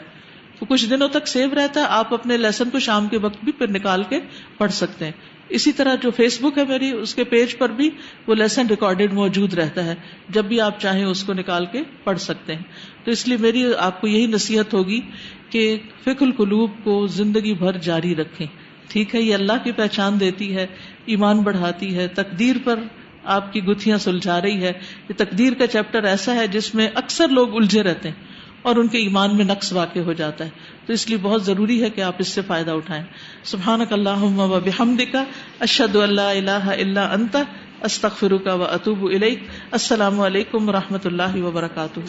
تو کچھ دنوں تک سیو رہتا ہے، آپ اپنے لیسن کو شام کے وقت بھی پھر نکال کے پڑھ سکتے ہیں۔ اسی طرح جو فیس بک ہے میری، اس کے پیج پر بھی وہ لیسن ریکارڈیڈ موجود رہتا ہے۔ جب بھی آپ چاہیں اس کو نکال کے پڑھ سکتے ہیں۔ تو اس لیے میری آپ کو یہی نصیحت ہوگی کہ فکر القلوب کو زندگی بھر جاری رکھیں۔ ٹھیک ہے، یہ اللہ کی پہچان دیتی ہے، ایمان بڑھاتی ہے، تقدیر پر آپ کی گتھیاں سلجھا رہی ہے۔ یہ تقدیر کا چیپٹر ایسا ہے جس میں اکثر لوگ الجھے رہتے ہیں اور ان کے ایمان میں نقص واقع ہو جاتا ہے۔ تو اس لیے بہت ضروری ہے کہ آپ اس سے فائدہ اٹھائیں۔ سبحان اللہ و بحمد کا اشد اللہ اللہ اللہ انت استخر کا و اطوب السلام علیکم و رحمۃ اللہ وبرکاتہ۔